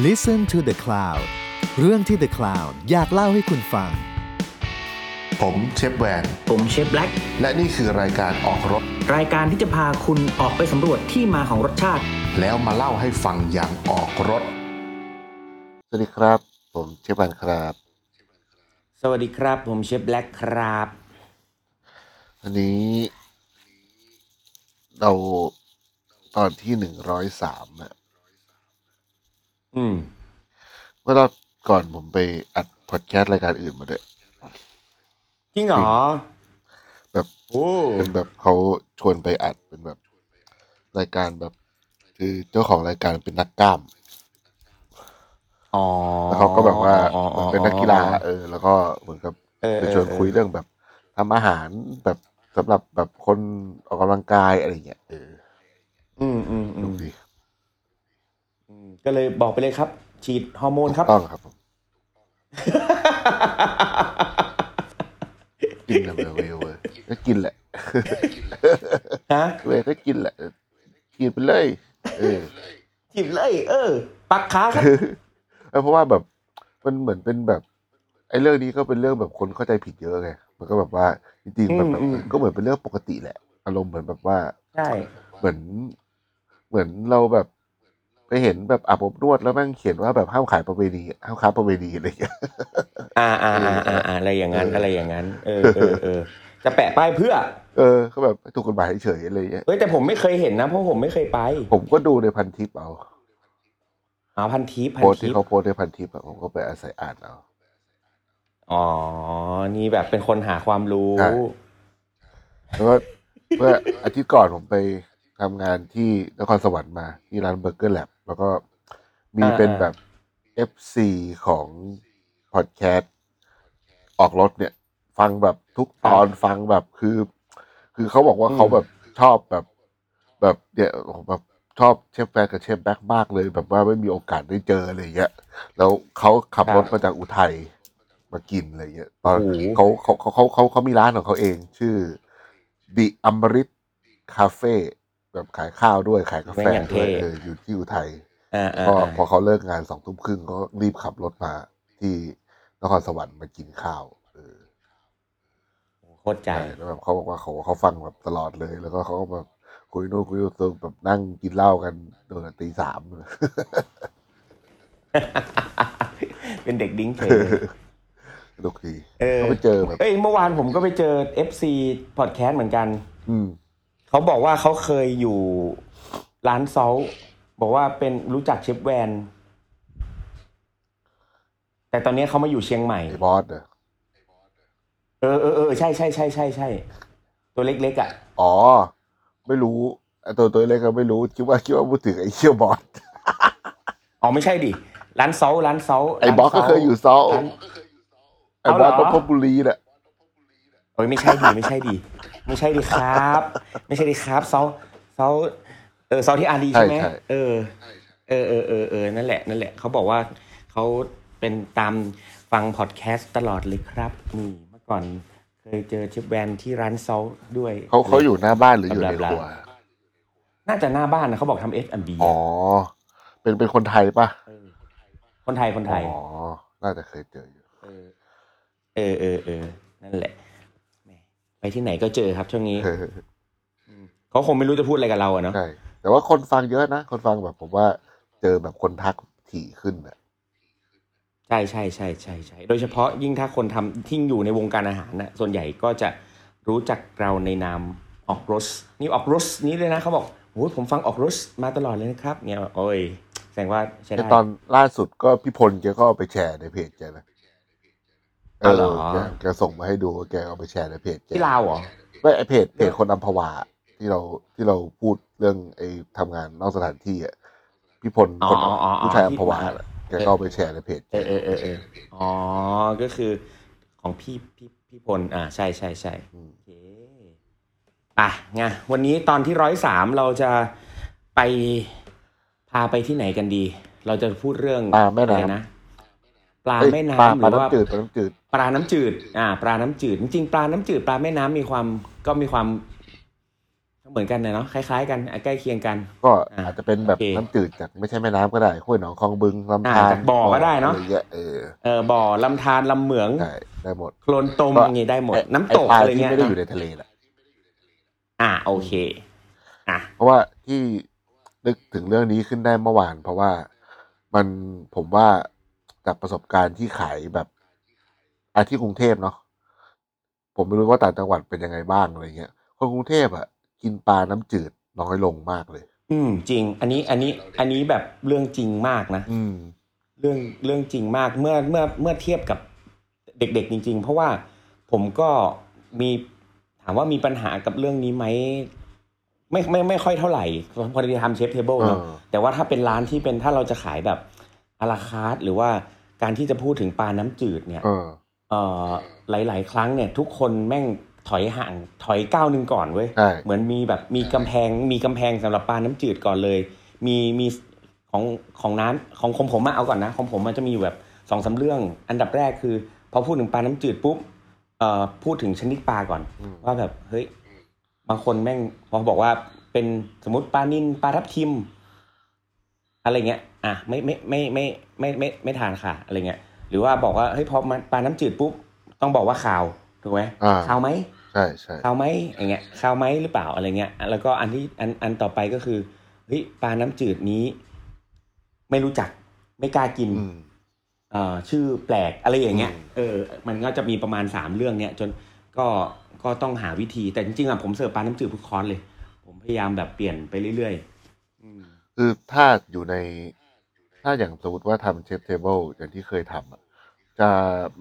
Listen to the Cloud เรื่องที่ The Cloud อยากเล่าให้คุณฟัง ผมเชฟแวน ผมเชฟแบล็กและนี่คือรายการออกรถ รายการที่จะพาคุณออกไปสำรวจที่มาของรสชาติ แล้วมาเล่าให้ฟังอย่างออกรถ สวัสดีครับ ผมเชฟแวนครับ สวัสดีครับ ผมเชฟแบล็กครับอันนี้ เราตอนที่หนึ่งร้อยสามอะ อืมเมื่อรอบก่อนผมไปอัดพอดแคสต์รายการอื่นมาด้วยจริงเหรอ แบบโอ้เป็นแบบเขาชวนไปอัดเป็นแบบรายการแบบ คือเจ้าของรายการเป็นนักกล้ามอ๋อแล้วเขาก็แบบว่าอ๋ออ๋อ เป็นนักกีฬาเออ แล้วก็เหมือนกับเออจะชวนเออคุยเรื่องแบบทำอาหารแบบสำหรับแบบคนออกกำลังกายอะไรเงี้ยเอออืมอืมอืดูมดีอืม ก็เลยบอกไปเลยครับ ฉีดฮอร์โมนครับต้องครับผมกินนะเวลเวลเว้ยก็กินแหละฮะเวลก็กินแหละกินไปเลย เออฉีดเลย เออ ปักขาครับเออเพราะว่าแบบมันเหมือนเป็นแบบไอ้เรื่องนี้ก็เป็นเรื่องแบบคนเข้าใจผิดเยอะไง มันก็แบบว่าจริงๆมันแบบอืมอืมก็เหมือนเป็นเรื่องปกติแหละ อารมณ์เหมือนแบบว่า ใช่ เหมือน เหมือนเราแบบ ไปเห็นแบบอาบอบนวดแล้วแม่งเขียนว่าแบบห้ามขายประเวณีห้ามค้าประเวณีอะไรอย่างเงี้ยอ่าอ่าอ่าอ่าอ่าอะไรอย่างนั้นเออออะไรอย่างนั้น เออเออเออจะแปะป้ายเพื่อ เออเขาแบบถูกกฎหมายเฉยๆอะไรอย่างเงี้ยเฮ้ยแต่ผมไม่เคยเห็นนะเพราะผมไม่เคยไป ผมก็ดูในพันทิปเอาอ๋อพันทิปโพสต์ที่พันทิปเขาโพสต์ในพันทิปอะผมก็ไปอาศัยอ่านเอาอ๋อ นี่แบบเป็นคนหาความรู้ใช่แล้วก็เมื่ออาทิตย์ก่อนผมไปทำงานที่นครสวรรค์มาที่ร้าน Burger Lab แล้วก็มีอ่าเป็นอ่าแบบ FC ของพอดแคสต์ออกรสเนี่ย ฟังแบบทุกตอนฟังแบบคือ คือเขาบอกว่าเขาแบบชอบแบบ แบบเนี่ยแบบชอบเชฟแฟนกับเชฟแบล็กมากเลย แบบว่าไม่มีโอกาสได้เจออะไรอย่างเงี้ยแล้วเขาขับรถมาจากอุทัยมากินอะไรอย่างเงี้ยตอนโอ้โหเขาเขาเขาเขาเขาเขามีร้านของเขาเอง ชื่อ The อมริตคาเฟ่ แบบขายข้าวด้วยขายกาแฟแม่งอย่างเท่ด้วยเอออยู่ที่อุทัยอ่าอ่าก็อ่าพอเขาเลิกงานสองทุ่มครึ่งก็รีบขับรถมาที่นครสวรรค์มากินข้าวเออโคตรใจใช่แล้วแบบเขาบอกว่าเขาเขาฟังแบบตลอดเลย แล้วก็เขาก็แบบคุยนู่นคุยนี่จนแบบนั่งกินเหล้ากันโดนตีสามเป็นเด็กดิ้งเฉยสนุกดีเออเขาไปเจอแบบเอ้ยเมื่อวานผมก็ไปเจอ FC Podcast เหมือนกัน อืม เขาบอกว่าเขาเคยอยู่ร้านเซาบอกว่าเป็นรู้จักเชฟแวน แต่ตอนนี้เขามาอยู่เชียงใหม่ ไอ้บอสเนอะเออเออเออใช่ใช่ใช่ใช่ใช่ตัวเล็กๆอะ อ๋อ ไม่รู้ไอ้ตัวตัวเล็กก็ไม่รู้คิดว่าคิดว่าพูดถึงไอ้เชี่ยวบอสอ๋อไม่ใช่ดิร้านเซาร้านเซาไอ้บอสก็เคยอยู่เซาร้าน ไอ้บอสเอาเหรอพบบุรีแหละ เอ้ยไม่ใช่ดิไม่ใช่ดิ ไม่ใช่ดิครับ ไม่ใช่ดิครับเซาเซาเออเซาที่อารีใช่ไหมเออเออเออเออเออนั่นแหละนั่นแหละเขาบอกว่าเขาเป็นตามฟังพอดแคสต์ตลอดเลยครับนี่เมื่อก่อนเคยเจอเชฟแวนที่ร้านเซาด้วยเขาเขาอยู่หน้าบ้านหรืออยู่ในบลาคบลารัวน่าจะหน้าบ้านนะเขาบอกทำเอสแอมบีอ๋อเป็นเป็นคนไทยป่ะคนไทยคนไทยอ๋อน่าจะเคยเจออยู่เออเออเออเออนั่นแหละแหม ไปที่ไหนก็เจอครับช่วงนี้เขาคงไม่รู้จะพูดอะไรกับเราอะเนาะใช่แต่ว่าคนฟังเยอะนะ คนฟังแบบผมว่าเจอแบบคนทักถี่ขึ้นอะใช่ใช่ใช่ใช่ใช่โดยเฉพาะยิ่งถ้าคนทำที่อยู่ในวงการอาหารนะส่วนใหญ่ก็จะรู้จักเราในนามออกรสนี่ออกรสนี้เลยนะเขาบอกโอ้ยผมฟังออกรสมาตลอดเลยนะครับ เนี่ยโอ้ยแสดงว่าใช้แต่ได้ตอนล่าสุดก็พี่พลแกก็เอาไปแชร์ในเพจแกนะ เออ๋ออเหรอแกแกส่งมาให้ดูแกเอาไปแชร์ในเพจแกที่ลาวเหรอ ไม่ไอเพจเพจคนอัมพวาที่เราที่เราพูดเรื่องไอ้ทำงานนอกสถานที่อะพี่พลอ๋อคนอ๋ออ๋อผู้ชายอัมพวาที่น่ะแกก็เอาไปแชร์ในเพจเออเออเออเอออ๋อ ก็คือของพี่พี่พี่พล อ่า ใช่ใช่ใช่โอเค อะไงวันนี้ตอนที่ร้อยสามเราจะไปพาไปที่ไหนกันดี เราจะพูดเรื่องปลาแม่น้ำ อะไรนะ ปลาเอ้ยแม่ปลาน้ำหปลารือว่าน้ำจืดปลาน้ำจืดปลาน้ำจืด อ่า ปลาน้ำจืด จริงๆปลาน้ำจืด ปลาแม่น้ำมีความก็มีความเหมือนกันนะเนาะคล้ายๆกันอะใกล้เคียงกัน ก็อ่าอาจจะเป็นแบบโอเคน้ำจืดจากไม่ใช่แม่น้ำก็ได้ห้วยหนองคลองบึงลำอ่าธารจากบ่อก็ได้เนอะอรเงี้ยเออเออบ่อลำธารลำเหมืองใช่ได้หมดโคลนตมก็อย่างงี้ได้หมดไอ้น้ำตกไปลาอะไรที่เงี้ยไม่ได้อยู่เนในอะทะเลแหละอ่าโอเค อะ เพราะว่าที่นึกถึงเรื่องนี้ขึ้นได้เมื่อวาน เพราะว่ามันผมว่า จากประสบการณ์ที่ขายแบบอาที่กรุงเทพเนาะผมไม่รู้ว่าต่างจังหวัดเป็นยังไงบ้างอะไรเงี้ยคนกรุงเทพอะกินปลาน้ำจืดน้อยลงมากเลย อืม จริง อันนี้อันนี้อันนี้แบบเรื่องจริงมากนะ อืม เรื่องเรื่องจริงมากเมื่อเมื่อเมื่อเทียบกับเด็กๆจริง ๆ เพราะว่าผมก็มีถามว่ามีปัญหากับเรื่องนี้ไหมไม่ไม่ไม่ค่อยเท่าไหร่พอดีทำ chef's table เนาะเออแต่ว่าถ้าเป็นร้านที่เป็นถ้าเราจะขายแบบ à la carte หรือว่าการที่จะพูดถึงปลาน้ำจืดเนี่ยเออเอ่อหลาย ๆ ครั้งเนี่ย ทุกคนแม่งถอยห่างถอยก้าวหนึ่งก่อนเว้ยใช่เหมือนมีแบบมีกำแพงมีกำแพงสำหรับปลาน้ำจืดก่อนเลย มีมีของของน้ำของของผมอะเอาก่อนนะของผมมันจะมีอยู่แบบสองสามเรื่อง อันดับแรกคือ พอพูดถึงปลาน้ำจืดปุ๊บเอ่อพูดถึงชนิดปลาก่อนอืมว่าแบบเฮ้ยบางคนแม่งพอบอกว่าเป็นสมมติปลานินปลาทับทิม อะไรเงี้ยอะไม่ไม่ไม่ไม่ไม่ไม่ไม่ทานค่ะอะไรเงี้ยหรือว่าบอกว่าเฮ้ยพอมัปลาน้ำจืดปุ๊บต้องบอกว่าข่าวถูกไหมข่าวไหมใช่ใช่ข่าวไหมอย่างเงี้ยข่าวไหมหรือเปล่าอะไรเงี้ยแล้วก็อันที่อันอันต่อไปก็คือเฮ้ยปลาน้ำจืดนี้ ไม่รู้จักไม่กล้ากินอ่อชื่อแปลกอะไรอย่างเงี้ยเออ มันก็จะมีประมาณสามเรื่องเนี้ยจนก็ก็ต้องหาวิธีแต่จริงๆอะผมเสิร์ฟปลาน้ำจืดทุกคอร์สเลย ผมพยายามแบบเปลี่ยนไปเรื่อยๆ คือถ้าอยู่ใน ถ้าอย่างสมมติว่าทำ chef's table อย่างที่เคยทำอะจะ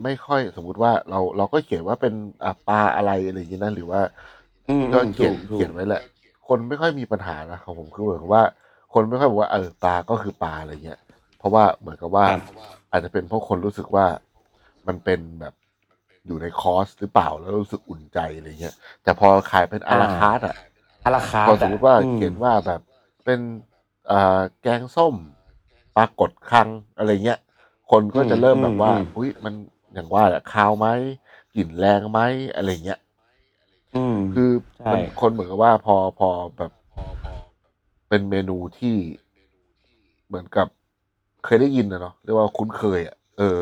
ไม่ค่อยสมมุติว่าเราเราก็เขียนว่าเป็นอะปลาอะไรอะไรอย่างนี้นะหรือว่าอืมก็อืมเขียนถูกถูกเขียนไว้แหละ คนไม่ค่อยมีปัญหานะของผมคือเหมือนกับว่า คนไม่ค่อยบอกว่าเออปลาก็คือปลาอะไรเงี้ย เพราะว่าเหมือนกับว่า ครับ อาจจะเป็นเพราะคนรู้สึกว่ามันเป็นแบบอยู่ในคอร์สหรือเปล่าแล้วรู้สึกอุ่นใจอะไรเงี้ยแต่พอขายเป็น à la carte อะอาราคาร์พอทสมมติว่าอืม เขียนว่าแบบเป็นเอ่อ แกงส้มปลากดคังอะไรเงี้ย คนก็จะเริ่มแบบว่าอุ้ยมันอย่างว่าแหละคาวไหมกลิ่นแรงไหมอะไรเงี้ยอืมคือใช่มันคนเหมือนกับว่าพอพอแบบเป็นเมนูที่เหมือนกับเคยได้ยินนะเนาะเรียกว่าคุ้นเคยอะเออ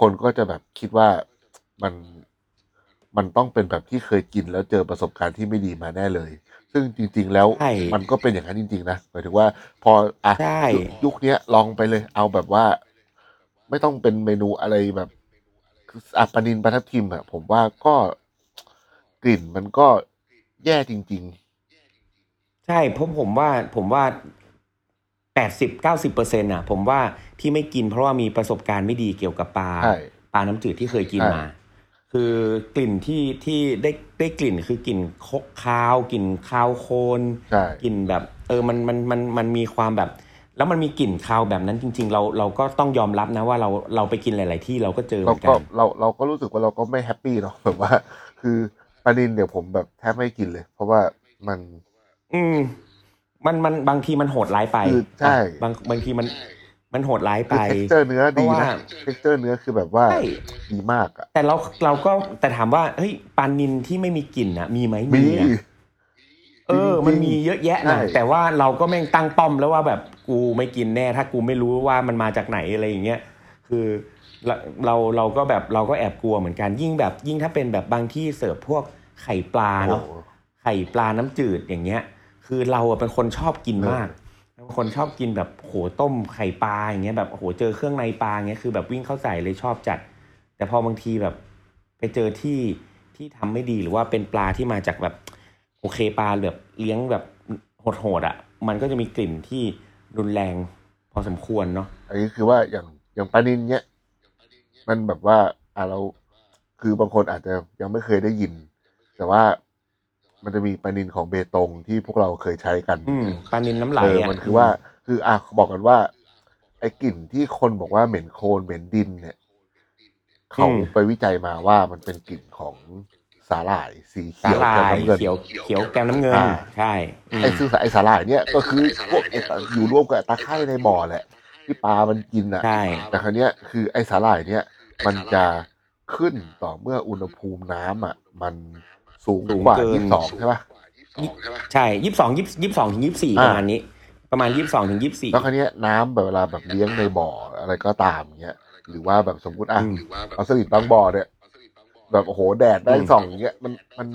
คนก็จะแบบคิดว่ามันมันต้องเป็นแบบที่เคยกินแล้วเจอประสบการณ์ที่ไม่ดีมาแน่เลย ซึ่งจริง ๆ แล้วใช่มันก็เป็นอย่างนั้นจริง ๆ นะหมายถึงว่าพออะใช่ ยุคยุคเนี้ยลองไปเลย เอาแบบว่า ไม่ต้องเป็นเมนูอะไรแบบคืออะปลานินปลาทับทิมอะผมว่าก็กลิ่นมันก็แย่จริง ใช่เพราะผมว่าผมว่าแปดสิบเก้าสิบเปอร์เซ็นต์อะ ผมว่าที่ไม่กินเพราะว่ามีประสบการณ์ไม่ดีเกี่ยวกับปลาใช่ ปลาน้ำจืดที่เคยกินใช่ มา คือกลิ่นที่ที่ได้ได้กลิ่นคือกลิ่นคาวกลิ่นคาวโคลนๆใช่กลิ่นแบบ เออมันมันมันมันมีความแบบ แล้วมันมีกลิ่นคาวแบบนั้นจริง ๆ เราเราก็ต้องยอมรับนะว่าเราเราไปกินหลาย ๆ ที่เราก็เจอเหเรามือนกัก็นเราเราก็รู้สึกว่าเราก็ไม่ happy เนาะแบบว่า คือปลานินเดี๋ยวผมแบบแทบไม่กินเลย เพราะว่ามัน อืมมันมันบางทีมันโหดร้ายไปคือใช่อะบางบางทีมัน มันโหดร้ายไปคือ texture เนื้อดีเพราะว่านะ texture เนื้อคือแบบว่าใช่ดีมากอะแต่เราเราก็แต่ถามว่าเฮ้ยปลานินที่ไม่มีกลิ่นอะมีไหมมีนะเออ มันมีเยอะแยะนะใช่แต่ว่าเราก็แม่งตั้งป้อมแล้วว่าแบบกูไม่กินแน่ ถ้ากูไม่รู้ว่ามันมาจากไหนอะไรอย่างเงี้ยคือเราเราเราก็แบบเราก็แอบกลัวเหมือนกันยิ่งแบบยิ่งถ้าเป็นแบบบางที่เสิร์ฟพวกไข่ปลาโอ้เนาะโหไข่ปลาน้ำจืดอย่างเงี้ย คือเราอะเป็นคนชอบกินมากเป็น คนชอบกินแบบโหต้มไข่ปลาอย่างเงี้ยแบบโหเจอเครื่องในปลาเงี้ยคือแบบวิ่งเข้าใส่เลยชอบจัด แต่พอบางทีแบบไปเจอที่ที่ทำไม่ดีหรือว่าเป็นปลาที่มาจากแบบโอเคปลาแบบเลี้ยงแบบโหดๆอะ มันก็จะมีกลิ่นที่รุนแรง พอสมควรเนาะอันนี้คือว่าอย่างอย่างปลานินเนี้ยมันแบบว่าอะเราคือบางคนอาจจะยังไม่เคยได้ยิน แต่ว่า มันจะมีปลานินของเบตงที่พวกเราเคยใช้กันอืมปลานินน้ำไหลเอออะมันคือว่า คืออะบอกกันว่า ไอ้กลิ่นที่คนบอกว่าเหม็นโคลนเหม็นดินเนี่ยเขาไปวิจัยมาว่ามันเป็นกลิ่นของสาหร่ายสีสาเขียวหร่าแก้มยน้ำเงิน เขียวเขียวแกมน้ำเงิน อ่า ใช่อืมไอ้ซึ่งไอ้สาหร่ายเนี่ยก็คือพวกไอ้ตะอยู่ร่วมกับตะไคร่ในบ่อแหละ ที่ปลามันกินอะ ใช่ แต่ครั้งเนี้ยคือไอ้สาหร่ายเนี่ยมันจะขึ้นต่อเมื่ออุณหภูมิน้ำอะ มัน สูงกว่าที่สองใช่ปะใช่ยี่สิบสองยี่ยี่สิบสองถึงยี่สิบสี่ประมาณนี้ ประมาณยี่สิบสองถึงยี่สิบสี่แล้วคราวเนี้ยน้ำแบบเวลาแบบเลี้ยงในบ่ออะไรก็ตามเงี้ย หรือว่าแบบสมมุติอะอืมเอาสลิดบางบ่อเนี่ยแบบโอ้โหแดดได้ส่องอย่างเงี้ยมันมัน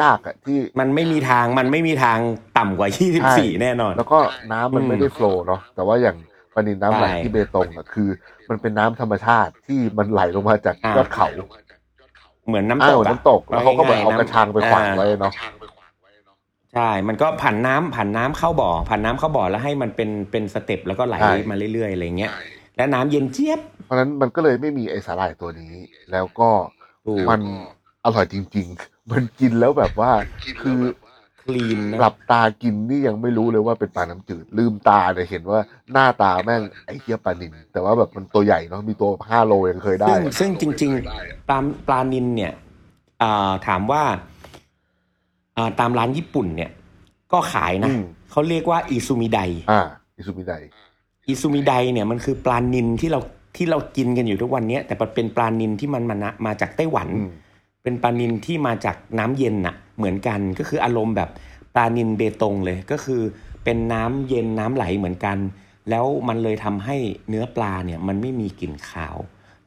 ยากอะที่มันไม่มีทางมันไม่มีทางต่ำกว่ายี่สิบสี่แน่นอน แล้วก็น้ำมันอืมไม่ได้โฟลว์เนาะแต่ว่าอย่างปลานินน้ำไหลใช่ที่เบตงอะคือ มันเป็นน้ำธรรมชาติที่มันไหลลงมาจากอ่ายอดเขา เหมือนน้ำตอ้ากวอะน้ำตกแล้วเขาก็แบบเอาง่ยๆกระชังไปขวางไว้อ่เนาะใช่ มันก็ผ่านน้ำผ่านน้ำเข้าบ่อ ผ่านน้ำเข้าบ่อแล้วให้มันเป็นเป็นสเต็ปแล้วก็ไหลมาเรื่อยๆอะไรเงี้ย และน้ำเย็นเจี๊ยบ เพราะฉะนั้นมันก็เลยไม่มีไอสาหร่ายตัวนี้ แล้วก็ถูกมันอร่อยจริง ๆ มันกินแล้วแบบว่าคือ คลีนนะหลับตากินนี่ยังไม่รู้เลยว่าเป็นปลาน้ำจืด ลืมตาเนี่ยเห็นว่าหน้าตาแม่งไอ้เหี้ยปลานินแต่ว่าแบบมันตัวใหญ่เนาะมีตัวห้าโลยังเคยได้ ซึ่งซึ่งจริง ๆ ปลาปลานินเนี่ยอ่าถามว่าอ่าตามร้านญี่ปุ่นเนี่ย ก็ขายนะอืมเขาเรียกว่าอิซูมิไดอ่าอิซุมิไดอิซูมิไดเนี่ยมันคือปลานินที่เราที่เรากินกันอยู่ทุกวันเนี้ยแต่มันเป็นปลานินที่มันมานะมาจากไต้หวันอืมเป็นปลานินที่มาจากน้ำเย็นน่ะ เหมือนกันก็คืออารมณ์แบบปลานินเบตงเลยก็คือเป็นน้ำเย็นน้ำไหลเหมือนกัน แล้วมันเลยทำให้เนื้อปลาเนี่ยมันไม่มีกลิ่นคาว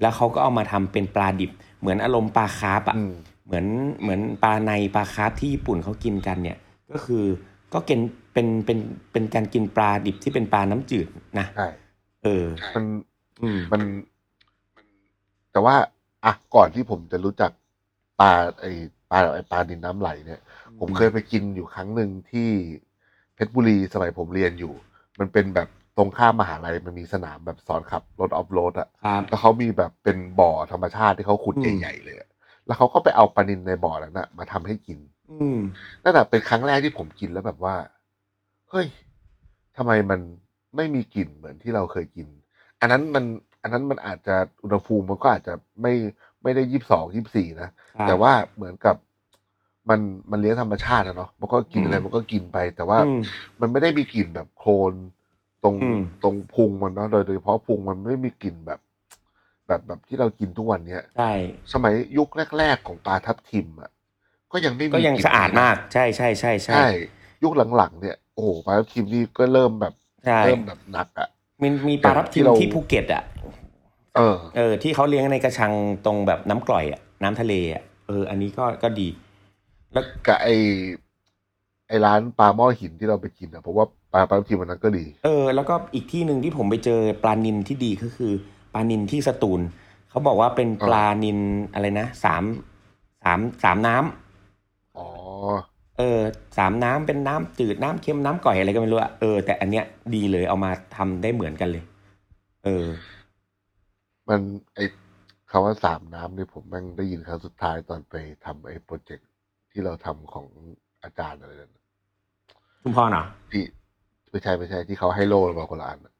แล้วเขาก็เอามาทำเป็นปลาดิบ เหมือนอารมณ์ปลาคาร์ปอะอืมเหมือนเหมือนปลาในปลาคาร์ฟที่ญี่ปุ่นเขากินกันเนี่ยก็คือก็กินเป็นเป็นเป็นการกินปลาดิบที่เป็นปลาน้ำจืดนะใช่เออมันอืมมัน แต่ว่าอะก่อนที่ผมจะรู้จักปลาไอ ปลาไอปลาดินน้ำไหลเนี่ย ผมเคยไปกินอยู่ครั้งหนึ่งที่เพชรบุรีสมัยผมเรียนอยู่ มันเป็นแบบตรงข้ามมหาลัยมันมีสนามแบบสอนขับรถออฟโรดอะครับแล้วเขามีแบบเป็นบ่อธรรมชาติที่เขาขุดอืมใหญ่ๆเลยอะแล้วเขาก็ไปเอาปลานินในบ่อนั้นนะมาทำให้กิน อืมนั่นแหะเป็นครั้งแรกที่ผมกินแล้วแบบว่า เฮ้ยทำไมมันไม่มีกลิ่นเหมือนที่เราเคยกิน อันนั้นมัน อันนั้นมันอาจจะอุณหภูมิมันก็อาจจะไม่ ไม่ได้ยี่สิบสองยี่สิบสี่นะครับแต่ว่าเหมือนกับมันมันเลี้ยงธรรมชาติอะเนาะมันก็กินอะไรอืมมันก็กินไป แต่ว่าอืมมันไม่ได้มีกลิ่นแบบโคลนตรงอืมตรงพุงมันเนาะโดยโดยเฉพาะพุงมันไม่มีกลิ่นแบบ แบบแบบที่เรากินทุกวันเนี้ยใช่สมัยยุคแรก ๆ ของปลาทับทิมอะก็ยังไม่มีก็ยังลิ่นสะอาดมากใช่ใช่ใช่ใช่ใช่ยุคหลังๆเนี่ยโอ้โหปลาทับทิมนี่ก็เริ่มแบบใช่เริ่มแบบหนักอะมีมีปลาทับทิมที่เราที่ภูเก็ตอะ เออ เออ ที่เขาเลี้ยงในกระชังตรงแบบน้ำกร่อยอะน้ำทะเลอะเออ อันนี้ก็ก็ดี แล้วกับไอไอร้านปลาหม้อหินที่เราไปกินอะเพราะว่าปลาปลาทับทิมวันนั้นก็ดี เออ แล้วก็อีกที่หนึ่งที่ผมไปเจอปลานินที่ดีก็คือ ปลานินที่สตูลเขาบอกว่าเป็นปลานินอะไรนะสามสามสามน้ำอ๋อเออสามน้ำเป็นน้ำจืดน้ำเค็มน้ำก่อยอะไรก็ไม่รู้อะเออแต่อันเนี้ยดีเลยเอามาทำได้เหมือนกันเลย เออ มันไอคำว่าสามน้ำเนี่ยผมแม่งได้ยินครั้งสุดท้ายตอนไปทำไอโปรเจกต์ที่เราทำของอาจารย์อะไรนั่นน่ะคุณพ่อเนาะที่ไม่ใช่ไม่ใช่ที่เขาให้โล่เราคนละอันน่ะ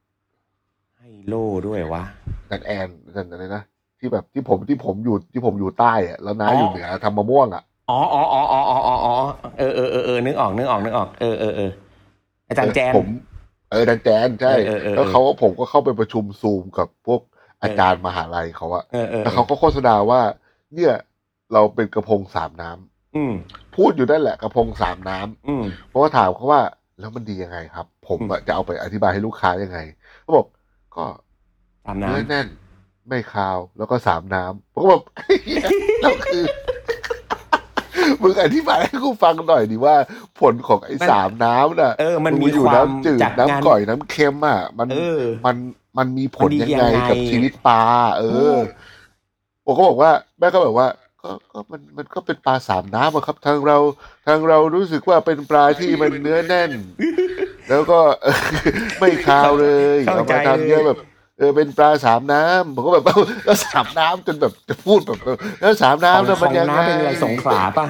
ให้โล่ด้วยวะนันแอนนั่นอะไรนะที่แบบที่ผมที่ผมอยู่ที่ผมอยู่ใต้อะแล้วน้าอ๋อออยู่เหนือทำมะม่วงอะอ๋ออ๋ออ๋ออ๋ออ๋ออ๋ออ๋อเออเออเออเออนึกออกนึกออกนึกออกเออเออเอออาจารย์แจนผมเออดันแจนใช่เออเออเออแล้วเขาก็ผมก็เข้าไปประชุมซูมกับพวก อาจารย์มหาลัยเขาอะเออเออแล้วเขาก็โฆษณาว่า เนี่ยเราเป็นกระพงสามน้ำอืมพูดอยู่นั่นแหละกระพงสามน้ำอืมเพราะว่าถามเขาว่าแล้วมันดียังไงครับ ผมอะจะเอาไปอธิบายให้ลูกค้ายังไงเขาบอกก็ตามเนื้อน้ำแน่น ไม่คาวแล้วก็สามน้ำผมก็แบบเหี้ยเราคือมึงอธิบายให้กูฟังหน่อยดิว่า ผลของไอ้สามน้ำน่ะ เออ มันงมีอยู่ความน้ำจืดจากงานน้ำก่อยน้ำเค็มอะ มันเออมัน มันมีผลมันดียังไงยังไงกับชีวิตปลาเอถูอกผมก็บอกว่า แม่ก็แบบว่าก็ก็มันมันก็เป็นปลาสามน้ำอะครับ ทางเราทางเรารู้สึกว่าเป็นปลาที่มันเนื้อแน่น แล้วก็เออไม่คาวเลยเข้าเอาใจมาทำเนี่ยแบบเออเป็นปลาสามน้ำผมก็แบบเอ้าแล้วสามน้ำจนแบบจะพูดแบบเออแล้วสามของน้ำแล้วขมันองยังไงน้ำเป็นอะไรสงขลาป่ะ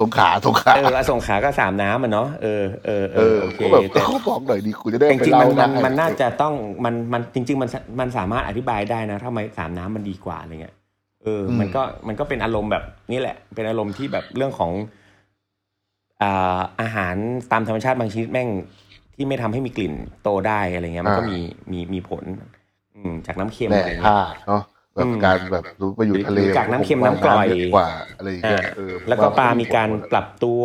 สงขลาสงขลาเออแล้วสงขลาก็สามน้ำอะเนาะเออเออเอเอออโอเคก็แบบแต่เขาบอกหน่อยดีกูจะได้แต่จไปริงๆเล่ามันมันได้มันน่าจะต้องมันมันจริง ๆ มันมันสามารถอธิบายได้นะทำไมสามน้ำมันดีกว่าอะไรเงี้ยเอออมมันก็มันก็เป็นอารมณ์แบบนี่แหละ เป็นอารมณ์ที่แบบเรื่องของอ่าอาหารตามธรรมชาติบางชนิดแม่งที่ไม่ทำให้มีกลิ่นโตได้อะไรเงี้ย มันก็มีมีมีผล อืมจากน้ำเค็มแร่อะไรเงี้ธายตุเนาะ แบบอืมการแบบรู้ไปอยู่ทะเลหรือจากน้ำเค็มน้ำกร่อยเยอะกว่าอะไรอย่างเงี้อ่ายเออแล้วก็ปลามีการปรับตัว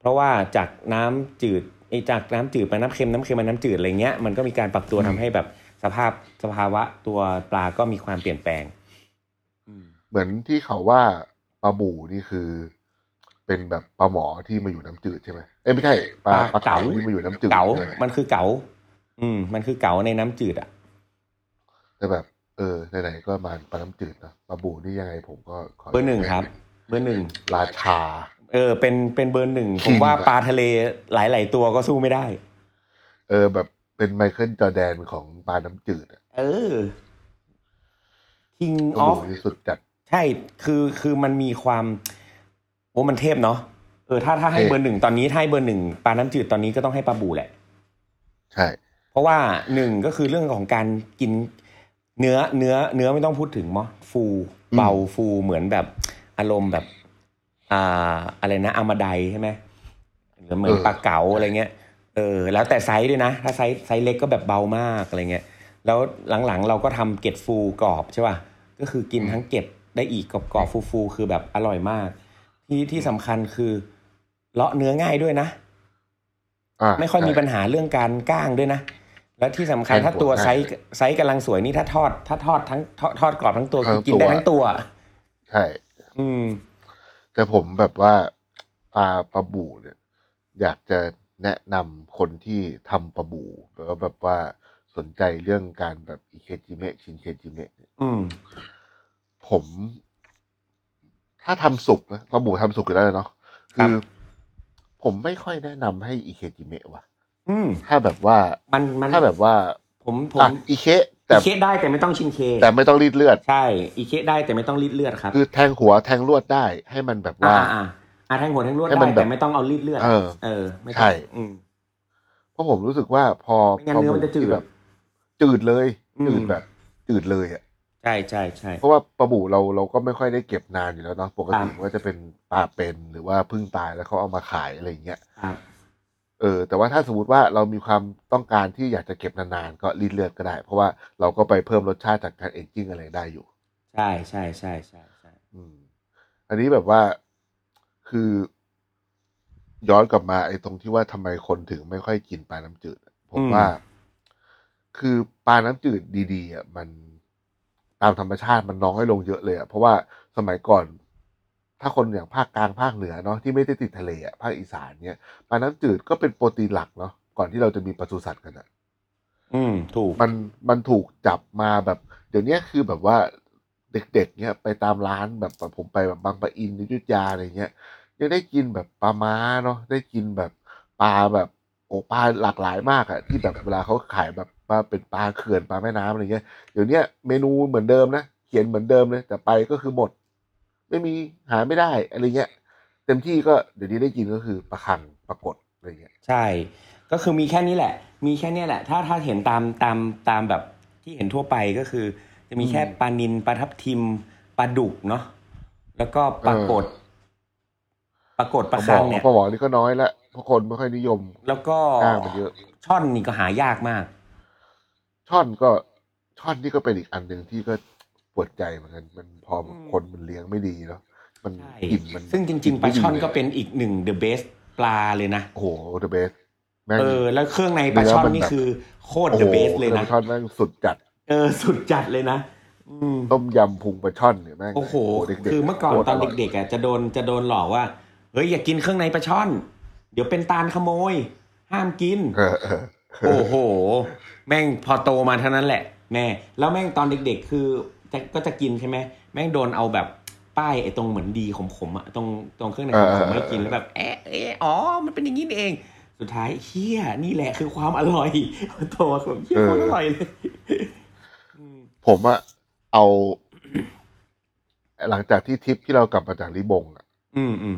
เพราะว่าจากน้ำจืดไอ้จากน้ำจืดไปน้ำเค็มน้ำเค็มมาน้ำจืดอะไรเงี้ยมันก็มีการปรับตัวทำให้แบบสภาพสภาวะตัวปลาก็มีความเปลี่ยนแปลงเหมือนที่เขาว่าปลาบูนี่คือ เป็นแบบปลาหมอที่มาอยู่น้ำจืดใช่ไหมเอ้ยไม่ใช่ปลาปลาเก๋าที่มาอยู่น้ำจืดเก๋าใช่ไหมมันคือเก๋าอืม มันคือเก๋าในน้ำจืดอะแต่แบบ เออไหนๆก็มาปลาน้ำจืดนะปลาบูนี่ยังไงผมก็ขเบอร์หนึ่งครับ เบอร์หนึ่งราชา เออ เป็นเป็นเบอร์หนึ่งคิงผมว่าอะปลาทะเลหลาย ๆ ตัวก็สู้ไม่ได้ เออ แบบเป็นไมเคิลจอร์แดนของปลาน้ำจืดอะเออ King ปลา of บูนี่สุดจัด ใช่ คือคือมันมีความโอ้มันเทพเนาะเออถ้าถ้าให้เทพเบอร์หนึ่งตอนนี้ถ้าให้เบอร์หนึ่งปลาน้ำจืดตอนนี้ก็ต้องให้ปลาบูแหละ ใช่ เพราะว่าหนึ่งก็คือเรื่องของการกิน เนื้อเนื้อเนื้อไม่ต้องพูดถึงมั้งฟูเบาฟูเหมือนแบบอารมณ์แบบอ่าอะไรนะอามาไดใช่ไหมหรือเหมือนปลาเก๋าอะไรเงี้ยเออแล้วแต่ไซส์ด้วยนะ ถ้า size size เล็กก็แบบเบามากอะไรเงี้ยแล้วหลังๆเราก็ทำเกล็ดฟูกรอบใช่ป่ะก็คือกินทั้งเกล็ดได้อีกกรอบๆฟูๆคือแบบอร่อยมาก ที่ที่สำคัญคือเลาะเนื้อง่ายด้วยนะอ่าไม่ค่อยมีใช่ปัญหาเรื่องการก้างด้วยนะ แล้วที่สำคัญแทงถ้าตัวหัวง่ายไซส์ไซส์กำลังสวยนี่ถ้าทอด ถ้าทอดทั้งทอดทอดกรอบทั้งตัวคือกินได้ทั้งตัวทั้งตัว ใช่ อืม แต่ผมแบบว่าปลาปลาบูเนี่ย อยากจะแนะนำคนที่ทำปลาบูแล้วแบบว่าสนใจเรื่องการแบบอิเคจิเมะชินเคจิเมะเนี่ยอืม ผม ถ้าทำสุกนะปลาบูทำสุกอยู่แล้วเนาะครัคืบอผมไม่ค่อยแนะนำให้อิเคจิเมะว่ะ อืม ถ้าแบบว่ามันมันถ้าแบบว่าผมผมอะอิเคแต่อีเคได้แต่ไม่ต้องชินเค แต่ไม่ต้องรีดเลือด ใช่อีเคได้แต่ไม่ต้องรีดเลือดครับคือแทงหัวแทงลวดได้ให้มันแบบอ่าว่าอ่าอ่าแทงหัวแทงลวดให้ได้มันแบบแต่ไม่ต้องเอารีดเลือดเออเออไม่ต้องใช่ อืม เพราะผมรู้สึกว่าพอไม่งั้นเนื้อมันจะจืดที่แบบจืดเลยอืม จืดแบบ จืดเลยอะใช่ใช่ใช่ เพราะว่าปลาบูเราเราก็ไม่ค่อยได้เก็บนานอยู่แล้วเนาะปกติครับ มันก็จะเป็นปลาเป็นหรือว่าเพึ่งตายแล้วเขาเอามาขายอะไรอย่างเงี้ย ครับ เออแต่ว่าถ้าสมมติว่าเรามีความต้องการที่อยากจะเก็บนานๆ ก็รีดเลือดก็ได้ เพราะว่าเราก็ไปเพิ่มรสชาติจากการเอจจิ้งอะไรได้อยู่ ใช่ใช่ใช่ใช่ใช่อืมอันนี้แบบว่าคือ ย้อนกลับมาไอ้ตรงที่ว่าทำไมคนถึงไม่ค่อยกินปลาน้ำจืดอะผมว่า คือปลาน้ำจืดดีๆอะมันตามธรรมชาติมันน้อยลงเยอะเลยอะเพราะว่าสมัยก่อน ถ้าคนอย่างภาคกลางภาคเหนือเนาะที่ไม่ได้ติดทะเลอะภาคอีสานเนี่ยปลาน้ำจืดก็เป็นโปรตีนหลักเนาะก่อนที่เราจะมีปศุสัตว์กันอะอืมถูกมันมันถูกจับมาแบบ เดี๋ยวนี้คือแบบว่าเด็กๆเนี่ยไปตามร้านแบบแบบผมไปแบบบางปะอินอยุธยาอะไรเงี้ยยังได้กินแบบปลาม้าเนาะได้กินแบบปลาแบบโอ้ปลาหลากหลายมากอะที่แบบเวลาเขาขายแบบปลาเป็นปลาเขื่อนปลาแม่น้ำอะไรเงี้ยเดี๋ยวเนี้ยเมนูเหมือนเดิมนะเขียนเหมือนเดิมเลยแต่ไปก็คือหมด ไม่มีหาไม่ได้อะไรเงี้ยเต็มที่ก็เดี๋ยวนี้ได้กินก็คือปลาคังปลากดอะไรเงี้ยใช่ ก็คือมีแค่นี้แหละ มีแค่เนี้ยแหละ ถ้าถ้าเห็นตามตามตามแบบที่เห็นทั่วไปก็คือ จะมีแค่อืมปลานินปลาทับทิมปลาดุกเนาะแล้วก็ปลากดปลากดปลาหมคัองเนี่ยปลาหมอนี่ก็น้อยละเพราะคนไม่ค่อยนิยม แล้วก็กล้างมันเยอะช่อนนี่ก็หายากมาก ช่อนก็ช่อนนี่ก็เป็นอีกอันหนึ่งที่ก็ ปวดใจเหมือนกันมันพออืมคนมันเลี้ยงไม่ดีเนาะมันใช่กลิ่นมันซึ่งจริง ๆปลาช่อนก็เป็นอีกหนึ่ง the best ปลาเลยนะโอ้โหเดอะเบสแม่งเออ แล้วเครื่องในปลาช่อนเนื้อมันนี่แบบคือโคตรโอ้โห the best เลยนะปลาช่อนแม่งสุดจัด เออสุดจัดเลยนะอืมต้มยำพุงปลาช่อนเนี่ยแม่งโอ้โหเด็กๆคือเมื่อก่อนโครตอนร่ยเด็กๆอะจะโดนจะโดนหลอกว่าเฮ้ยอย่ากินเครื่องในปลาช่อน เดี๋ยวเป็นตาลขโมย ห้ามกินเออเออโอ้โห แม่งพอโตมาเท่านั้นแหละ แม่ แล้วแม่งตอนเด็ก ๆ คือจะ ก็จะกินใช่ไหมแม่งโดนเอาแบบป้ายไอ้ตรงเหมือนดีขมๆอะตรงตรงเครื่องในขมๆให้กินแล้วแบบเอ๊ะเอ๊ะอ๋อ มันเป็นอย่างนี้นี่เอง สุดท้ายเฮียนี่แหละคือความอร่อยโตมาแบบเฮียความอร่อยเลยอืมผมอะเอา หลังจากที่ทริปที่เรากลับมาจากลิบงอะอืมอืม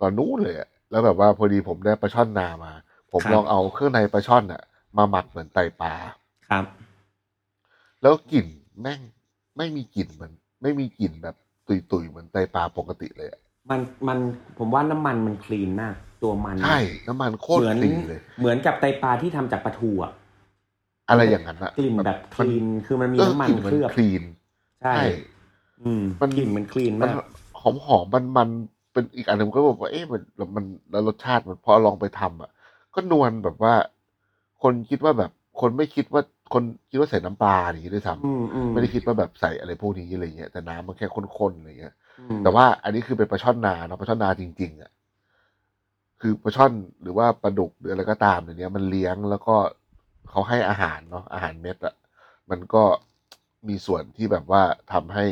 ตอนนู้นเลยอะแล้วแบบว่าพอดีผมได้ปลาช่อนนามา ผมครับลองเอาเครื่องในปลาช่อนอะมาหมักเหมือนไตปลาครับ แล้วกลิ่นแม่ง ไม่มีกลิ่นเหมือนไม่มีกลิ่นแบบตุยๆเหมือนไตปลาปกติเลยอะมันมันผมว่าน้ำมันมันคลีนมาก ตัวมันใช่น้ำมันโคตเหรมือนคลีนเลย เหมือนกับไตปลาที่ทำจากปลาทูอะอะไรอย่างนั้นอะกลิ่นแบบคมัลีนคือมันมีเออน้ำมันกลิ่เคลือบคลีนใช่ใช่อืมมันกลิ่นมันคลีนมันมากหอมหอมมันมันเป็นอีกอันหนึงก็บอกว่าเอ๊ะมันมันแล้วรสชาติมันพอลองไปทำอะ ก็นวลแบบว่า คนคิดว่าแบบคนไม่คิดว่า คนคิดว่าใส่น้ำปลาอย่างนี้ด้วยซ้อืมอืมำไม่ได้คิดว่าแบบใส่อะไรพวกนี้อะไรเงี้ยแต่น้ำมันแค่ข้นๆอะไรเงี้ยอืมแต่ว่าอันนี้คือเป็นปลาช่อนนาเนาะปลาช่อนนาจริงๆอะคือปลาช่อนหรือว่าปลาดุกหรืออะไรก็ตามอย่างเนี้ยมันเลี้ยงแล้วก็เขาให้อาหารเนาะอาหารเม็ดอะมันก็มีส่วนที่แบบว่าทำให้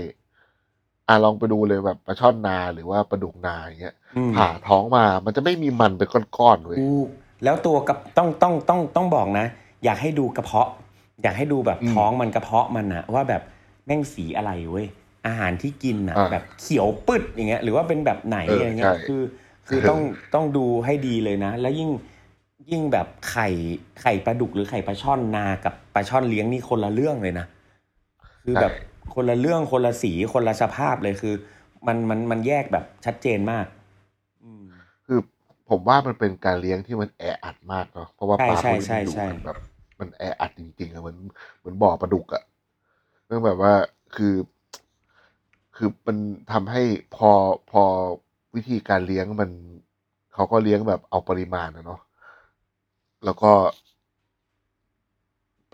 อะลองไปดูเลยแบบปลาช่อนนาหรือว่าปลาดุกนาอย่างเงี้ยอืมผ่าท้องมามันจะไม่มีมันเป็นก้อนๆเว้ยถูกแล้วตัวกับต้องต้องต้องต้องบอกนะ อยากให้ดูกระเพาะ อยากให้ดูแบบอืมท้องมันกระเพาะมันอะว่าแบบแม่งสีอะไรเว้ยอาหารที่กินอะอ่าแบบเขียวปึดอย่างเงี้ย หรือว่าเป็นแบบไหนเอออะไรเงี้ยใช่คือ คือเออต้องต้องดูให้ดีเลยนะ แล้วยิ่งยิ่งแบบไข่ไข่ปลาดุกหรือไข่ปลาช่อนนากับปลาช่อนเลี้ยงนี่คนละเรื่องเลยนะคือแบบคนละเรื่องคนละสีคนละสภาพเลยคือ มันมันมันแยกแบบชัดเจนมากอืมคือผมว่ามันเป็นการเลี้ยงที่มันแออัดมากเนาะเพราะว่าใช่ปลาพวกนี้ใช่มันดุใช่มันแบบ มันแออัดจริงๆอะเหมือนเหมือนบ่อปลาดุกอะเรื่องแบบว่าคือ คือมันทำให้พอพอวิธีการเลี้ยงมันเขาก็เลี้ยงแบบเอาปริมาณนะเนาะแล้วก็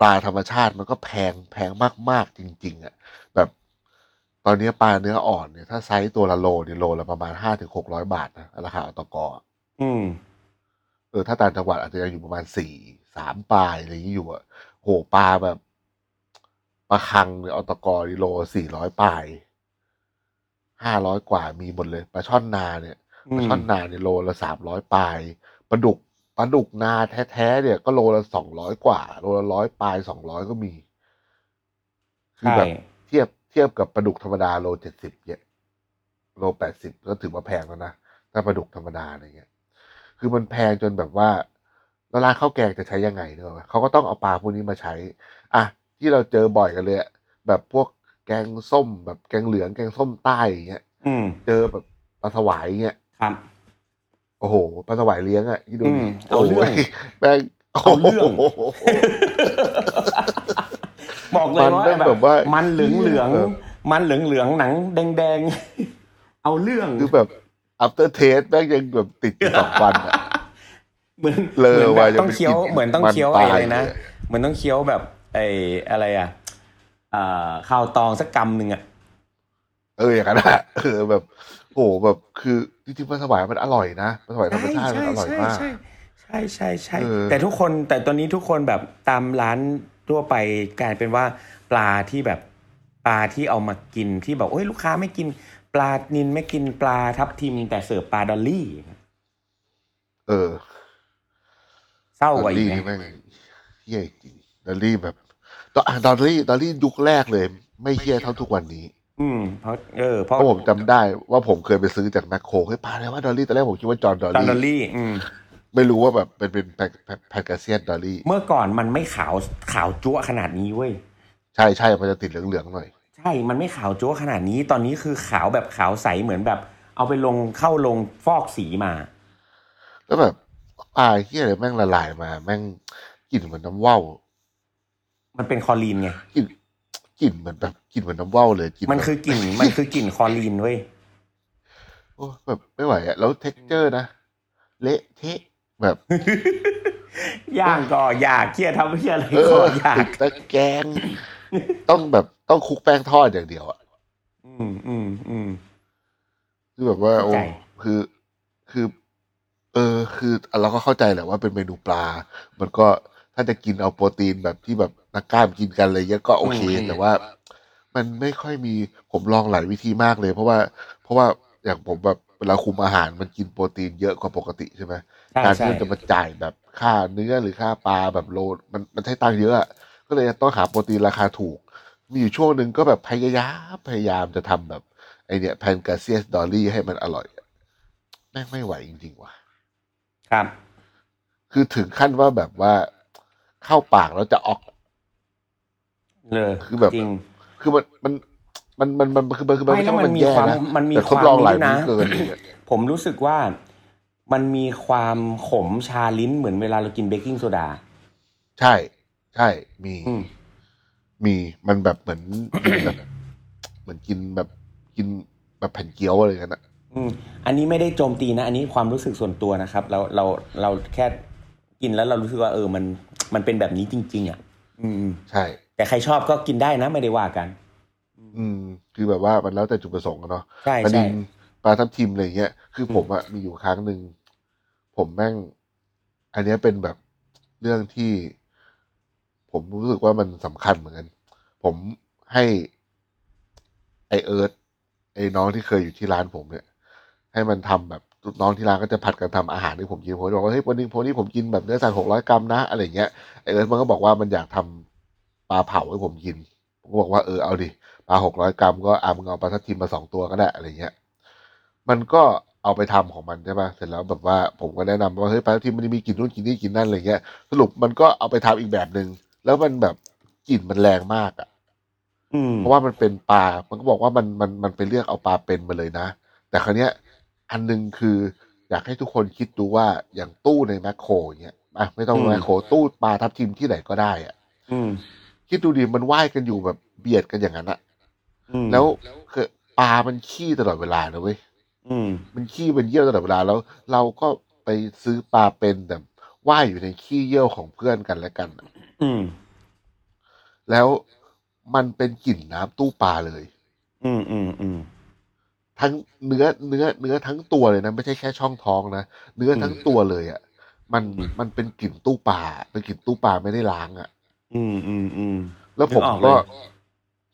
ปลาธรรมชาติมันก็แพงแพงมากๆจริง ๆอะแบบตอนนี้ปลาเนื้ออ่อนเนี่ยถ้าไซส์ตัวละโลเนี่ยโลละประมาณห้าถึงหกร้อยบาทนะราคาอตกอะอืมเออถ้าต่างจังหวัดอาจจะยังอยู่ประมาณสี่ สามปลายอะไรอย่างนี้อยู่อะโหปลาแบบปลาคังเนี่ยอตกนี่โลสี่ร้อยปลายห้าร้อยกว่ามีหมดเลยปลาช่อนนาเนี่ยอืปลามช่อนนาเนี่ยโลละสามร้อยปลายปลาดุกปลาดุกนาแท้ๆเนี่ย ก็โลละสองร้อยกว่า โลละร้อยปลายสองร้อยก็มี คือใช่แบบเทียบเทียบกับปลาดุกธรรมดาโลเจ็ดสิบเนี่ยโลแปดสิบก็ถือว่าแพงแล้วนะถ้าปลาดุกธรรมดาอะไรเงี้ย คือมันแพงจนแบบว่า แล้วร้านข้าวแกงจะใช้ยังไงเนอะเขาก็ต้องเอาปลาพวกนี้มาใช้ อะที่เราเจอบ่อยกันเลยอะแบบพวกแกงส้ม แบบแกงเหลืองแกงส้มใต้อย่างเงี้ยอืมเจอแบบปลาสวายอย่างเงี้ยครับโอ้โหปลาสวายเลี้ยงอะที่ดูอืดิมเอาเรื่องโยแม่งเอาเรื่องโโหบอกเลยว่ามันได้แบบว่ามันเหลืองเหลืองแบบมันเหลืองเหลืองหนังแดงแดงๆเอาเรื่องคือแบบ after taste แม่งยังแบบติดอยู่สองวันอะ เหมือนเลอเหมือนว่าแบบจะต้องเคี้ยวไปกินเหมือนต้องมันเคี้ยวปลาไอ้อะไรนะเลยเหมือนต้องเคี้ยวแบบไอ้อะไรอะอ่าข้าวตองสักกำหนึ่งอะเอออย่างนั้นอะเออแบบโหแบบคือจริงๆปลาสวายมันอร่อยนะปลาสวายธรรมชาติมันอร่อยมากใช่ใช่ใช่ใช่เออแต่ทุกคนแต่ตอนนี้ทุกคนแบบตามร้านทั่วไปกลายเป็นว่าปลาที่แบบปลาที่เอามากินที่แบบโอ้ยลูกค้าไม่กินปลานินไม่กินปลาทับทิมแต่เสิร์ฟปลาดอลลี่ เออ เศร้าดกอว่าลอีกลี่นะนี่แม่งเฮี้ยจริงดอลลี่แบบตอนอะดอลลี่ดอลลี่ยุคแรกเลย ไม่เฮี้ยเท่าทุกวันนี้ อืมเพราะเออเพเพราะราะผมจำได้ว่าผมเคยไปซื้อจากแมคโครเฮ้ยปลาอะไรว่าดอลลี่ตอนแรกผมคิดว่าจอห์นดอลจอห์นดอลลี่ลี่อืมไม่รู้ว่าแบบเป็นเป็นแพคPangasius Dory เมื่อก่อนมันไม่ขาวขาวจั๊วะขนาดนี้เว้ย ใช่ใช่มันจะติดเหลืองๆหน่อย ใช่ มันไม่ขาวจั๊วะขนาดนี้ ตอนนี้คือขาวแบบขาวใสเหมือนแบบ เอาไปลงเข้าลงฟอกสีมา แล้วแบบ ปลาเฮี้ยอะไรแม่งละลายมา แม่งกลิ่นเหมือนน้ำว่าวมันเป็นคลอรีนไงกลิ่นกลิ่นเหมือนแบบกลิ่นเหมือนน้ำว่าวเลยกลิ่นมันแบบคือกลิ่นมันคือกลิ่นคลอรีนเว้ยโอ้แบบไม่ไหวอะแล้ว texture นะ เละเทะแบบย่างก็อยากเคี่ยทำเคี่ยอะไรเอก็ออยากติดตะแกรงต้องแบบต้องคลุกแป้งทอดอย่างเดียวอะอืมอืมอืมคือแบบว่าเข้าโอ้ใจคือ คือ เออ คือเราก็เข้าใจแหละว่าเป็นเมนูปลา มันก็ถ้าจะกินเอาโปรตีนแบบที่แบบนักกล้ามกินกันอะไรเงี้ยก็โอเค แต่ว่า มันไม่ค่อยมีผมลองหลายวิธีมากเลย เพราะว่า เพราะว่าอย่างผมแบบเวลาคุมอาหารมันกินโปรตีนเยอะกว่าปกติใช่ไหม ใช่การใช่ที่มันจะมาจ่ายแบบค่าเนื้อหรือค่าปลาแบบโลมันมันใช้ตังค์เยอะอะก็เลยต้องหาโปรตีนราคาถูก มีอยู่ช่วงหนึ่งก็แบบพยายามพยายามจะทำแบบไอเนี่ยแพนกาเซียสดอลลี่ให้มันอร่อยอะแม่งไม่ไหวจริงๆว่ะ ครับ คือถึงขั้นว่าแบบว่าเข้าปากแล้วจะออก เลยคือแบบจริง คือมันมันมันมันมันคือมันคือมันไม่ไม่ใช่แล้วว่ามัมันนมีแย่ความนะมันมีแต่คทดวามลองหลายนี้มื้นะอเกินอะไรเงี้ยผมรู้สึกว่ามันมีความขมชาลิ้นเหมือนเวลาเรากินเบกกิ้งโซดา ใช่ ใช่ มีอืมมีมันแบบเหมือนกินแบบเหมือนกินแบบกินแบบแผ่นเกี๊ยวอะไรกันนะ อืมอันนี้ไม่ได้โจมตีนะ อันนี้ความรู้สึกส่วนตัวนะครับ เราเราเราแค่กินแล้วเรารู้สึกว่าเออมันมันเป็นแบบนี้จริง ๆ อะ อืมใช่ แต่ใครชอบก็กินได้นะไม่ได้ว่ากัน อืม คือแบบว่ามันแล้วแต่จุดประสงค์อะเนาะใช่ปลาใช่นินปลาทับทิมอะไรเงี้ยคือผมอะมีอยู่ครั้งหนึ่งผมแม่ง อันเนี้ยเป็นแบบเรื่องที่ ผมรู้สึกว่ามันสำคัญเหมือนกัน ผมให้ไอเอิร์ธไอ้น้องที่เคยอยู่ที่ร้านผมเนี่ย ให้มันทำแบบน้องที่ร้านก็จะผัดกันทำอาหารให้ผมกินผมจะบอกว่าเฮ้ยวันนี้วันนี้ผมกินแบบเนื้อสัตว์หกร้อยกรัมนะอะไรเงี้ยไอเอิร์ธมันก็บอกว่ามันอยากทำปลาเผาให้ผมกินผมก็บอกว่าเออเอาดิปลาหกร้อยกรัมก็อะมึงเอาปลาทับทิมมาสองตัวก็ได้อะไรเงี้ยมันก็เอาไปทำของมันใช่ปะเสร็จแล้วแบบว่าผมก็แนะนำว่าเฮ้ยปลาทับทิมมันมีกลิ่นนู่นกลิ่นนี่กลิ่นนั่นอะไรเงี้ยสรุปมันก็เอาไปทำอีกแบบหนึ่งแล้วมันแบบกลิ่นมันแรงมากอะอืมเพราะว่ามันเป็นปลา มันก็บอกว่ามันมันมันไปเลือกเอาปลาเป็นมาเลยนะ แต่ครั้เนี้ย อันหนึงคืออยากให้ทุกคนคิดดูว่าอย่างตู้ในแมคโครอย่างเงี้ยอะไม่ต้องอืม แมคโครตู้ปลาทับทิมที่ไหนก็ได้อะอืมคิดดูดิมันว่ายกันอยู่แบบเบียดกันอย่างนั้นอะอืมแล้วคือปลามันขี้ตลอดเวลานะเว้ย อืม มันขี้มันเยี่ยวตลอดเวลาแล้ว เราก็ไปซื้อปลาเป็นแต่ว่ายอยู่ในขี้เยี่ยวของเพื่อนกันและกันอะอืม แล้วมันเป็นกลิ่นน้ำตู้ปลาเลย อืมอืมอืม ทั้งเนื้อเนื้อเนื้อทั้งตัวเลยนะ ไม่ใช่แค่ช่องท้องนะเนื้อทั้งตัวเลยอะมันอืมมันเป็นกลิ่นตู้ปลาเป็นกลิ่นตู้ปลาไม่ได้ล้างอะ อืมอืมอืมแล้วผมนึกออกเลยก็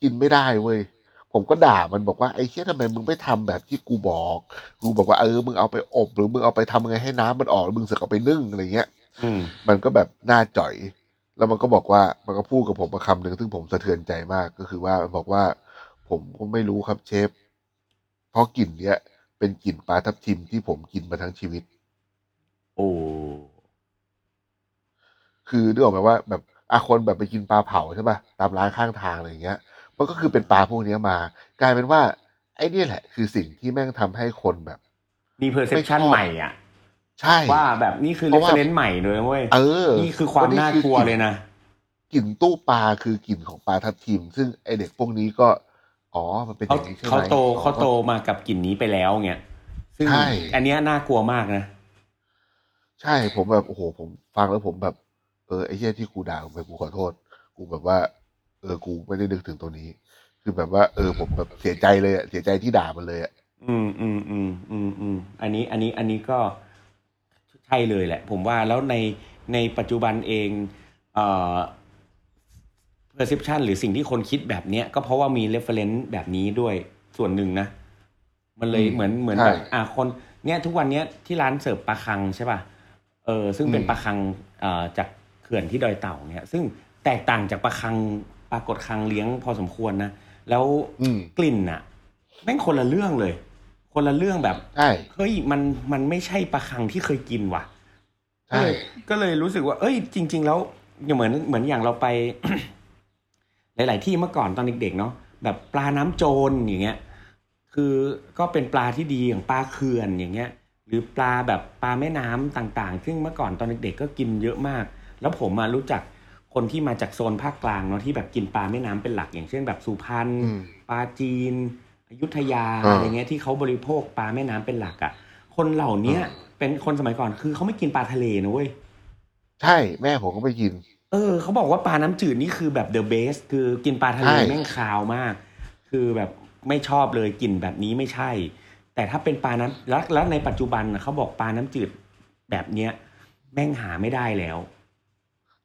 กินไม่ได้เว้ยผมก็ด่ามันบอกว่าไอ้เชี่ยทำไมมึงไม่ทำแบบที่กูบอกกูบอกว่าเออมึงเอาไปอบหรือมึงเอาไปทำไงให้น้ำมันออกแล้วมึงเสือกเอาไปนึ่งอะไรเงี้ยอืมมันก็แบบหน้าจ่อย แล้วมันก็บอกว่ามันก็พูดกับผมมาคำหนึ่งซึ่งผมสะเทือนใจมากก็คือว่ามันบอกว่า ผมก็ไม่รู้ครับเชฟ เพราะกลิ่นเนี้ย เป็นกลิ่นปลาทับทิมที่ผมกินมาทั้งชีวิต โอ้ คือนึกออกไหมว่า แบบอาคนแบบไปกินปลาเผาใช่ป่ะตามร้านข้างทางอะไรอย่างเงี้ย มันก็คือเป็นปลาพวกเนี้ยมา กลายเป็นว่า ไอ้เนี่ยแหละ คือสิ่งที่แม่งทำให้คนแบบมี perception ไม่ชอบใหม่อะ ใช่ ว่าแบบนี่คือเพราะว่า reference ใหม่เลยเว้ยเออ นี่คือความน่ากลัวเลยนะกลิ่นตู้ปลาคือกลิ่นของปลาทับทิม ซึ่งไอเด็กพวกนี้ก็ อ๋อมันเป็นอเขาย่างนี้ใช่ไหมเขาโตอ๋อเขาโตมากับกลิ่นนี้ไปแล้วเงี้ยซึ่งใช่ อันเนี้ยน่ากลัวมากนะ ใช่ผมแบบโอ้โหผมฟังแล้วผมแบบเออไอ้เหี้ยที่กูด่าผมไปกูขอโทษ กูแบบว่า เออกูไม่ได้นึกถึงตัวนี้ คือแบบว่า เออผมแบบเสียใจเลยอะเสียใจที่ด่ามันเลยอะอืมอืมอืมอืมอืมอันนี้อันนี้อันนี้ก็ใช่เลยแหละ ผมว่าแล้วในในปัจจุบันเองเอ่อ perception หรือสิ่งที่คนคิดแบบเนี้ยก็เพราะว่ามี reference แบบนี้ด้วยส่วนหนึ่งนะ มันเลยเหมือนเหมือนแบบอะคนเนี้ยทุกวันเนี้ยที่ร้านเสิร์ฟปลาคังใช่ป่ะเออซึ่งเป็นปลาคังเอ่อจากเขื่อนที่ดอยเต่าเนี่ย ซึ่งแตกต่างจากปลาคังปลากดคังเลี้ยงพอสมควรนะ แล้วอืมกลิ่นอะแม่งคนละเรื่องเลย คนละเรื่องแบบใช่เฮ้ยมันมันไม่ใช่ปลาคังที่เคยกินว่ะใช่ก็เลยก็เลยรู้สึกว่า เอ้ย จริง ๆ แล้วเหมือนเหมือนอย่างเราไป หลาย ๆ ที่เมื่อก่อนตอนเด็ก ๆ เนาะแบบปลาน้ำโจรอย่างเงี้ย คือก็เป็นปลาที่ดีอย่างปลาเขื่อนอย่างเงี้ย หรือปลาแบบปลาแม่น้ำต่าง ๆ ซึ่งเมื่อก่อนตอนเด็ก ๆ ก็กินเยอะมาก แล้วผมมารู้จักคนที่มาจากโซนภาคกลางเนาะที่แบบกินปลาแม่น้ำเป็นหลัก อย่างเช่นแบบสุพรรณอืมปลาจีนอยุธยาอ่าอะไรเงี้ยที่เขาบริโภคปลาแม่น้ำเป็นหลักอะ่ะ คนเหล่าเนี้ยอ่าเป็นคนสมัยก่อนคือเขาไม่กินปลาทะเลนะเว้ยใช่แม่ผมก็ไปกิน เออเขาบอกว่าปลาน้ำจืดนี่คือแบบเดอะเบสคือกินปลาทะเลใช่แม่งคาวมาก คือแบบไม่ชอบเลยกลิ่นแบบนี้ไม่ใช่ แต่ถ้าเป็นปลาน้ำแล้วแล้วในปัจจุบันน่ะเขาบอกปลาน้ำจืดแบบเนี้ย แม่งหาไม่ได้แล้ว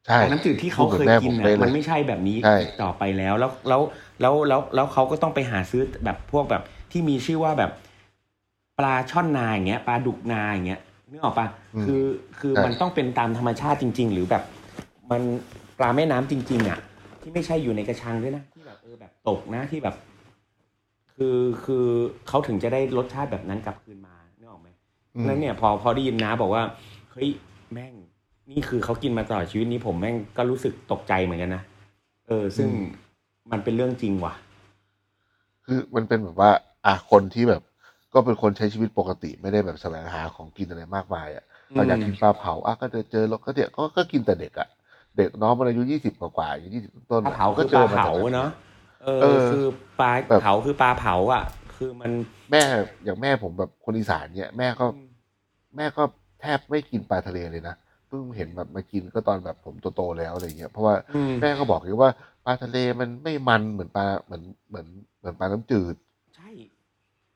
ใช่ปลาน้ำจืดที่เขาเคยกินพูดน่ะเหมือนแม่ผมมันเป๊ะเลยไม่ใช่แบบนี้ใช่ต่อไปแล้วแล้วแล้วแล้วแล้วแล้วเขาก็ต้องไปหาซื้อแบบพวกแบบที่มีชื่อว่าแบบปลาช่อนนาอย่างเงี้ยปลาดุกนาอย่างเงี้ยนึกออกปะคือคือมันต้องเป็นตามธรรมชาติจริง ๆ หรือแบบ มันปลาแม่น้ำจริง ๆ อะ ที่ไม่ใช่อยู่ในกระชังด้วยนะที่แบบเออแบบตกนะที่แบบ คือคือเขาถึงจะได้รสชาติแบบนั้นกลับคืนมานึกออกไหมอืมแล้วเนี่ย พอพอได้ยินนะบอกว่าเฮ้ยแม่ง นี่คือเขากินมาตลอดชีวิตนี้ผมแม่งก็รู้สึกตกใจเหมือนกันนะเออ ซึ่งมันเป็นเรื่องจริงว่ะ คือมันเป็นแบบว่า อะคนที่แบบ ก็เป็นคนใช้ชีวิตปกติไม่ได้แบบแสวงหาของกินอะไรมากมายอะเราอยากกินปลาเผาอะก็เจอเจอแล้วก็เดี๋ยวก็ก็กินแต่เด็กอะ เด็กน้องมันอายุยี่สิบกว่าๆอายุยี่สิบต้นปลาๆเผาก็คือเจปลาอมาเผาจากนั้นเนาะเอเอออ คือปลาแบบเผาคือปลาเผาอะ คือมันแม่อย่างแม่ผมแบบคนอีสานเนี่ยแม่ก็ แม่ก็แทบไม่กินปลาทะเลเลยนะเพิ่งเห็นแบบมากินก็ตอนแบบผมโตๆแล้วอะไรเงี้ยเพราะว่าอืมแม่ก็บอกเลยว่าปลาทะเลมันไม่มันเหมือนปลาเหมือนเหมือนเหมือนปลาน้ำจืด ใช่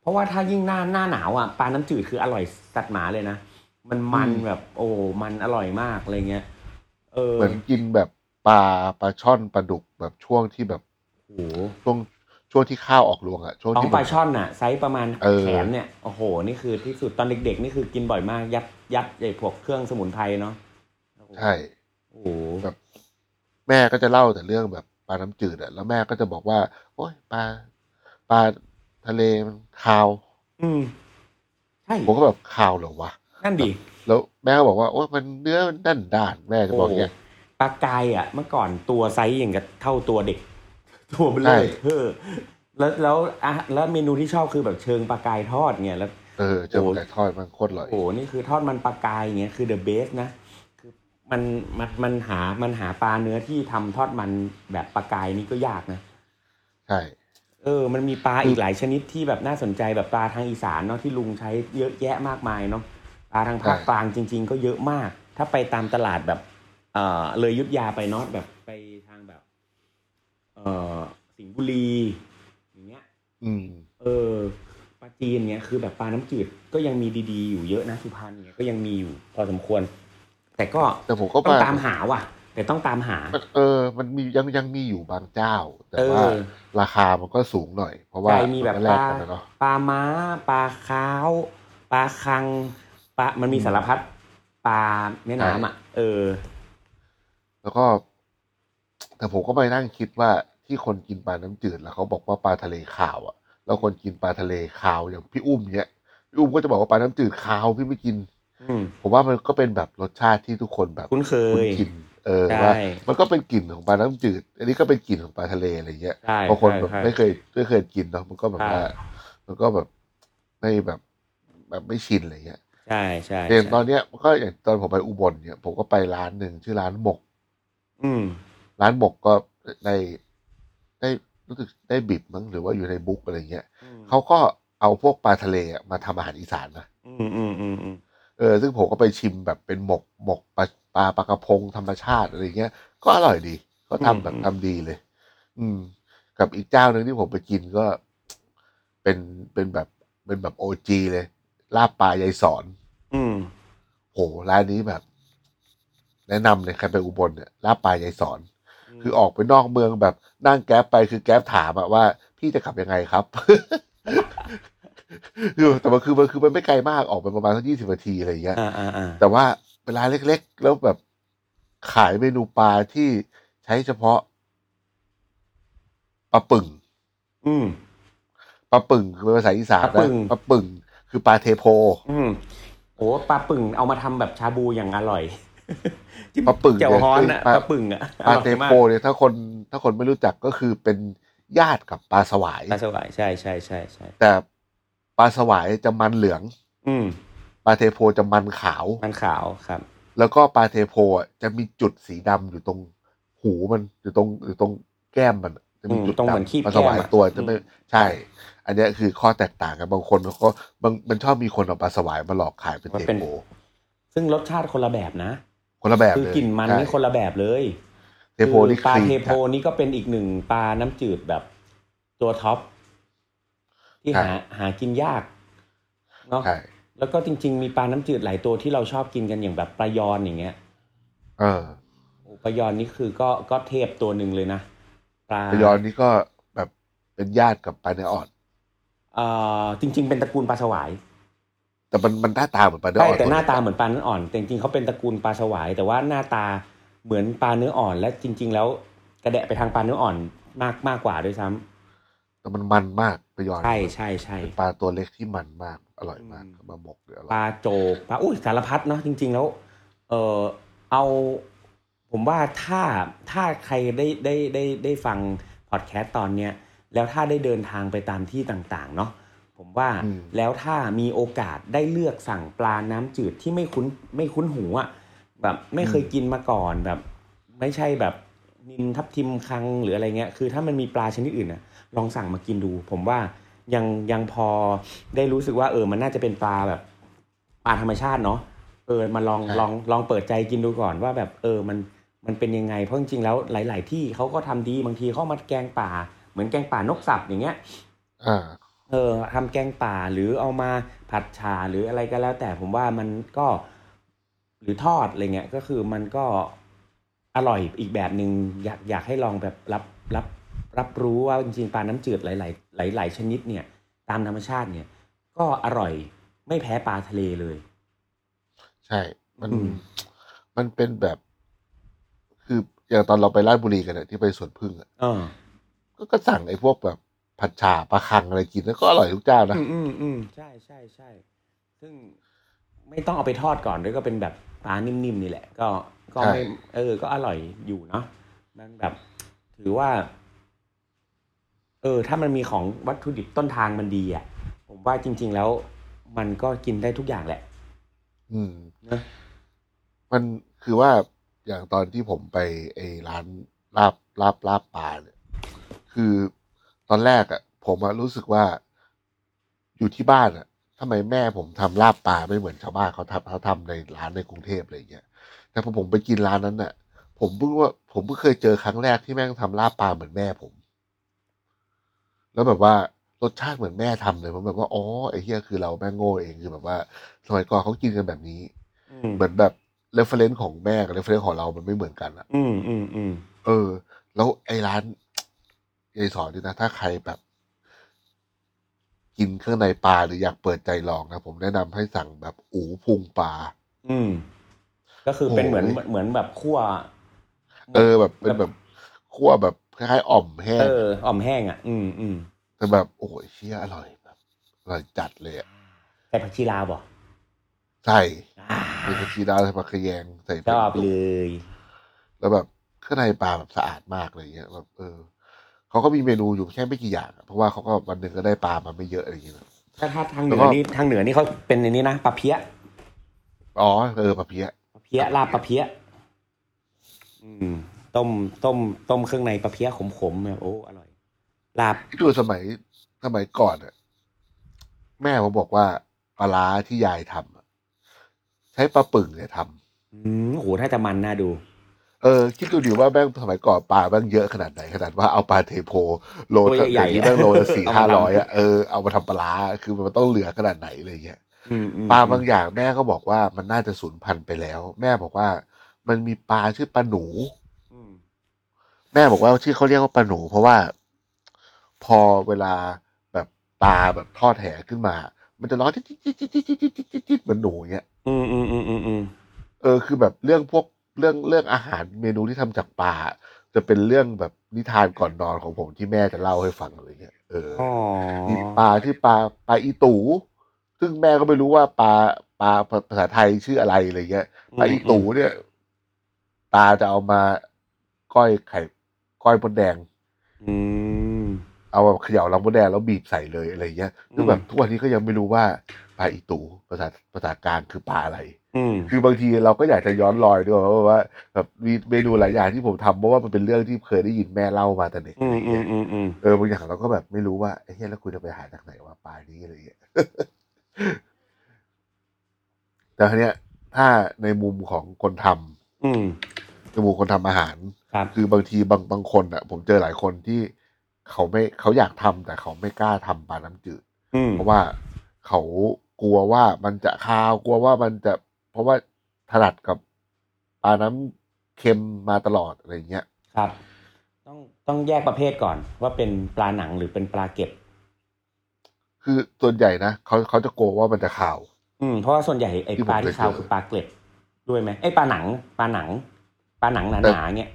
เพราะว่าถ้ายิ่งหน้าหน้าหนาวอะปลาน้ำจืดคืออร่อยสัตว์หมาเลยนะมันมันอืมแบบโอ้มันอร่อยมากอะไรเงี้ย เออเหมือนกินแบบปลาปลาช่อนปลาดุกแบบช่วงที่แบบโอ้โหช่วงช่วงที่ข้าวออกรวงอะช่วงท้องที่ปลาช่อนอะไซส์ประมาณเออ แขนเนี่ยโอ้โหนี่คือที่สุดตอนเด็กๆนี่คือกินบ่อยมาก ยัดยัดไอ้พวกเครื่องสมุนไพรเนาะใช่ โอ้โหแบบแม่ก็จะเล่าแต่เรื่องแบบปลาน้ำจืดอะแล้วแม่ก็จะบอกว่า โอ๊ยปลาปลาทะเลมันคาว อืมใช่ผมก็แบบคาวเหรอวะ นั่นดิ แล้วแม่ก็บอกว่าโอ๊ยมันเนื้อมันด้านด้านแม่จะบอกอย่างเงี้ยปลากรายอะ เมื่อก่อนตัวไซส์อย่างกับเท่าตัวเด็ก ตัวเบลใช่อเออแล้วแล้วอะแล้วเมนูที่ชอบคือแบบเชิงปลากรายทอดเนี่ยแล้วเออเจอโอ้ไก่ทอดมันโคตรอร่อยโอ้โหนี่คือทอดมันปลากรายอย่างเงี้ยคือ the best นะคือมันมันมันหามันหาปลาเนื้อที่ทำทอดมันแบบปลากรายนี่ก็ยากนะใช่เออ มันมีปลาอีกหลายชนิดที่แบบน่าสนใจแบบปลาทางอีสานเนาะที่ลุงใช้เยอะแยะมากมายเนาะ ปลาทางภาคกลางจริง ๆ ก็เยอะมาก ถ้าไปตามตลาดแบบ เอ่อเลยยุทธยาไปเนาะแบบไปทางแบบ เอ่อสิงห์บุรีอย่างเงี้ย อืม เออปลาจีนเนี้ยคือแบบปลาน้ำจืดก็ยังมีดีๆอยู่เยอะนะสุพรรณเนี้ยก็ยังมีอยู่พอสมควร แต่ก็แต่ผมก็ต้องว่าตามหาว่ะ แต่ต้องตามหามันเออ มันมียังยังมีอยู่บางเจ้า แต่เออว่าราคามันก็สูงหน่อย เพราะว่าใช่มีแบบนปแรกลากันนะเนาะปลาม้าปลาขาวปลาคัง ปลามันมีอืมสารพัดปลาแม่น้ำอะ เออ แล้วก็ แต่ผมก็ไปนั่งคิดว่าที่คนกินปลาน้ำจืดแล้วเขาบอกว่าปลาทะเลขาวอะ แล้วคนกินปลาทะเลขาวอย่างพี่อุ้มเนี้ยพี่อุ้มก็จะบอกว่าปลาน้ำจืดขาวพี่ไม่กินอืมผมว่ามันก็เป็นแบบรสชาติที่ทุกคนแบบคุ้นเคคุ้นยกินเออใช่ว่ามันก็เป็นกลิ่นของปลาน้ำจืด อันนี้ก็เป็นกลิ่นของปลาทะเลอะไรเงี้ยใช่บางคนใช่แบบใช่ไม่เคยไม่เคยกินเนาะมันก็แบบว่าใช่มันก็แบบไม่แบบแบบไม่ชินอะไรเงี้ย ใช่ใช่อย่างใช่ตอนเนี้ยก็อย่างตอนผมไปอุบลเนี่ย ผมก็ไปร้านหนึ่งชื่อร้านหมก อืม ร้านหมกก็ได้ได้รู้สึกได้บิบมั้งหรือว่าอยู่ในบุ๊กอะไรเงี้ยอืมเขาก็เอาพวกปลาทะเลอะมาทำอาหารอีสานนะอืมอืมอืมอืมเออซึ่งผมก็ไปชิมแบบเป็นหมกหมกปลาปลาปลากระพงธรรมชาติอะไรเงี้ย ก็อร่อยดี ก็ทำแบบทำดีเลย อืม กับอีกเจ้าหนึ่งที่ผมไปกินก็เป็นเป็นแบบเป็นแบบโอจีเลย ลาบปลายายสอน อืมโหร้านนี้แบบ แนะนำเลยใครไปอุบลเนี่ยลาบปลายายสอน คือออกไปนอกเมืองแบบนั่งแก๊ปไปคือแก๊ปถามอะว่า พี่จะขับยังไงครับ คือแต่มันคือมันคือมันไม่ไกลมากออกไปประมาณสักยี่สิบนาทีอะไรอย่างเงี้ย อ่าอ่าอ่าแต่ว่าเป็นร้านเล็กๆ แล้วแบบขายเมนูปลาที่ใช้เฉพาะปลาปึ่งอืม ปลาปึ่งคือภาษาอีสานปลาปึ่นะงปลาปึ่ง คือปลาเทโพ อืมโอ้ปลาปึ่งเอามาทำแบบชาบูอย่างอร่อยจิ้มปลาปึ่งเจียวเนี่ยฮ้อนคืออะปลาปลาปึ่งอะปลาอร่อยเทมากโพเนี่ยถ้าคนถ้าคนไม่รู้จักก็คือเป็นญาติกับปลาสวายปลาสวายใช่ใช่ใช่ใช่แต่ปลาสวายจะมันเหลือง อืมปลาเทโพจะมันขาวมันขาวครับ แล้วก็ปลาเทโพอะจะมีจุดสีดำอยู่ตรงหูมันอยู่ตรงอยู่ตรงแก้มมันอะจะมีจุดอืมตรงเหมือนดำคีบปลาสวายแก้มอะตัวจะไม่ใช่ อันเนี้ยคือข้อแตกต่างกันบางคนเขาก็บางมันชอบมีคนเอาปลาสวายมาหลอกขายเป็นเทโพซึ่งรสชาติคนละแบบนะ คนละแบบคือเลยกลิ่นมันใช่นี่คนละแบบเลยเทโพนี่คือปลาคลีนเทโพนี่ก็เป็นอีกหนึ่งปลาน้ำจืดแบบตัวท็อปที่หาหากินยากเนาะใช่แล้วก็จริง ๆ มีปลาน้ำจืดหลายตัวที่เราชอบกินกันอย่างแบบปลายอนอย่างเงี้ย เออโอ้ปลายอนนี่คือก็ก็เทพตัวหนึ่งเลยนะปลาปลายอนนี่ก็แบบเป็นญาติกับปลาเนื้ออ่อน เอ่อจริง ๆ เป็นตระกูลปลาสวาย แต่มันมันหน้าตาเหมือนปลาเนื้อใช่อ่อนแต่หน้าตาตัวเหมือนปลาเนื้ออ่อนแต่จริงๆเขาเป็นตระกูลปลาสวาย แต่ว่าหน้าตาเหมือนปลาเนื้ออ่อน และจริง ๆ แล้วกระแดะไปทางปลาเนื้ออ่อนมากมากกว่าด้วยซ้ำแต่มันมันมากปลายอนใช่ใช่ใช่เป็นปลาตัวเล็กที่มันมากอร่อยมากอืมมาหมกเดี๋ยวอร่ปอยลาโจกปลาอุ้ยสารพัดเนาะจริง ๆ แล้ว เออเอา ผมว่าถ้าถ้าใครได้ได้ได้ได้ฟังพอดแคสต์ตอนเนี้ย แล้วถ้าได้เดินทางไปตามที่ต่างๆเนาะผมว่าอืมแล้วถ้ามีโอกาสได้เลือกสั่งปลาน้ำจืดที่ไม่คุ้นไม่คุ้นหูอะ่ะแบบไม่เคยกินมาก่อนแบบ ไม่ใช่แบบนินทับทิมคังหรืออะไรเงี้ย คือถ้ามันมีปลาชนิดอื่นอะลองสั่งมากินดู ผมว่ายังยังพอได้รู้สึกว่าเออมันน่าจะเป็นปลาแบบปลาธรรมชาติเนาะเออมาลองใช่ลองลองเปิดใจกินดูก่อนว่าแบบเออมันมันเป็นยังไงเพราะจริงๆแล้วหลาย ๆ ที่เขาก็ทำดีบางทีเขามาแกงป่า เหมือนแกงป่านกสับอย่างเงี้ยอ่าเออทำแกงป่าหรือเอามาผัดฉาหรืออะไรก็แล้ว แต่ผมว่ามันก็หรือทอดอะไรเงี้ยก็คือมันก็อร่อยอีกแบบหนึ่งอยากอยากให้ลองแบบรับรับรับรู้ว่าจริงๆปลาน้ำจืดหลายๆหลายๆชนิดเนี่ย ตามธรรมชาติเนี่ย ก็อร่อยไม่แพ้ปลาทะเลเลย ใช่ มันอืมมันเป็นแบบ คืออย่างตอนเราไปราชบุรีกันเนี่ยที่ไปสวนพึ่งอะเออ ก็ก็สั่งไอ้พวกแบบผัดฉ่าปลาคังอะไรกินแล้วก็อร่อยทุกเจ้านะ อืมอืมอืมใช่ใช่ใช่ซึ่งไม่ต้องเอาไปทอดก่อนด้วยก็เป็นแบบปลานิ่มๆนี่แหละ ก็ก็ไม่ใช่ เออ ก็อร่อยอยู่เนาะมันแบบ ถือว่า เออ ถ้ามันมีของวัตถุดิบต้นทางมันดีอะ ผมว่าจริง ๆ แล้วมันก็กินได้ทุกอย่างแหละ อืม นะ มันคือว่าอย่างตอนที่ผมไปไอ้ร้านลาบลาบลาบปลาเนี่ย คือตอนแรกอะ่ะ ผมอะรู้สึกว่าอยู่ที่บ้านอะ่ะทำไมแม่ผมทำลาบปลาไม่เหมือนชาวบ้านเขาทำเขาทำในร้านในกรุงเทพอะไรอย่างเงี้ย แต่พอผมไปกินร้านนั้นน่ะ ผมเพิ่งว่าผมเพิ่งเคยเจอครั้งแรกที่แม่งทำลาบปลาเหมือนแม่ผม แล้วแบบว่ารสชาติเหมือนแม่ทำเลยผมแบบว่าอ๋อไอ้เหี้ยคือเราแม่งโง่เองคือแบบว่าสมัยก่อนเขากินกันแบบนี้อืมเหมือนแบบ reference ของแม่กับ reference ของเรามันไม่เหมือนกันอะอืมอืมอืมเออ แล้วไอ้ร้าน ยายสอนนี่นะ ถ้าใครแบบ กินเครื่องในปลาหรืออยากเปิดใจลองนะ ผมแนะนำให้สั่งแบบอุพุงปลา อืม ก็คือเป็นเหมือนโอ้ย เหมือนแบบคั่ว เออแบบเป็นแบบคั่วแบบคล้ายๆอ่อมแห้งเอออ่อมแห้งอะ อืมอืมแต่แบบโอ้ยเชี่ยอร่อยแบบอร่อยจัดเลยอะใส่ผักชีลาวบ่ใส่อ่าใส่กระชีดาวใส่ผักขยงใส่ชอบเลย แล้วแบบเครื่องในปลาแบบสะอาดมากอะไรเงี้ยแบบเออ เขาก็มีเมนูอยู่แค่ไม่กี่อย่างอะเพราะว่าเขาก็วันหนึ่งก็ได้ปลามาไม่เยอะอะไรอย่างเงี้ยนะถ้าถ้าทางเหนืแล้วอก็นี่ทางเหนือนี่เขาเป็นอันนี้นะปลาเพี้ยอ๋อเออปลาเพี้ยปลาเพี้ยลาบปลาเพี้ยอืม ต้มต้มต้มเครื่องในปลาเพี้ยขมๆเนี่ยโอ้อร่อยลาบที่ดูสมัยสมัยก่อนอะแม่ผมบอกว่าปลาร้าที่ยายทำอะใช้ปลาปึ่งเนี่ยทำอืมโหถ้าจะมันน่าดู เออคิดดูดิว่าแม่งสมัยก่อนปลาแม่งเยอะขนาดไหนขนาดว่าเอาปลาเทโพโลตัวใหญ่ๆแม่งโลละสี่ห้าร้อยอะเออเอามาทำปลาคือมันต้องเหลือขนาดไหนอะไรเงี้ยปลาบางอย่างแม่ก็บอกว่ามันน่าจะสูญพันธุ์ไปแล้ว แม่บอกว่า มันมีปลาชื่อปลาหนูแม่บอกว่าชื่อเขาเรียกว่าปลาหนู เพราะว่า พอเวลาแบบปลาแบบทอดแหขึ้นมา มันจะร้องจิ๊ดจิ๊ดจิ๊ดจิ๊ดจิ๊ดจิ๊ดเหมือนหนูเงี้ย อืมอืมอืมอืมเออคือแบบเรื่องพวก เรื่องเรื่องอาหารเมนูที่ทำจากปลาจะเป็นเรื่องแบบนิทานก่อนนอนของผมที่แม่จะเล่าให้ฟังอะไรเงี้ยเอออ๋อมีปลาที่อปลาปลาอีตูซึ่งแม่ก็ไม่รู้ว่าปลาปลาภาษาไทยชื่ออะไรอะไรเงี้ยปลาอีตูเนี่ยตาจะเอามาก้อยไข่ก้อยมดแดง อืมเอาแบบเขย่าลำมดแดงแล้วบีบใส่เลยอะไรเงี้ยซึ่งแบบอืมทุกวันนี้ก็ยังไม่รู้ว่า ปลาอีตูภาษาภาษากลางคือปลาอะไร อืม คือบางทีเราก็อยากจะย้อนรอยด้วยว่าว่าแบบมีเมนูหลายอย่างที่ผมทำเพราะว่ามันเป็นเรื่องที่เคยได้ยินแม่เล่ามาแต่เด็กอือะไรมอืเงี้มยอืมอืมเออบางอย่างเราก็แบบไม่รู้ว่าไอ้เฮ้ยแล้วคุณจะไปหาจากไหนว่าปลานี้อะไรเงี้ย แต่ทีเนี้ย ถ้าในมุมของคนทำอืมในมุมคนทำอาหาร ครับ คือบางทีบางบางคนอะ ผมเจอหลายคนที่เขาไม่เขาอยากทำแต่เขาไม่กล้าทำปลาน้ำจืด อืมเพราะว่าเขา กลัวว่ามันจะคาวกลัวว่ามันจะ เพราะว่าถนัดกับปลาน้ำเค็มมาตลอดอะไรเงี้ยครับ ต้องต้องแยกประเภทก่อน ว่าเป็นปลาหนังหรือเป็นปลาเก็บ คือส่วนใหญ่นะเขาเขาจะกลัวว่ามันจะคาว อืมเพราะว่าส่วนใหญ่ไอ้ที่ผมปลาที่ขาวเคยเจอคือปลาเกล็ดด้วยไหมไอ้ยปลาหนังปลาหนังปลาหนังหแต่นาๆเนี่ย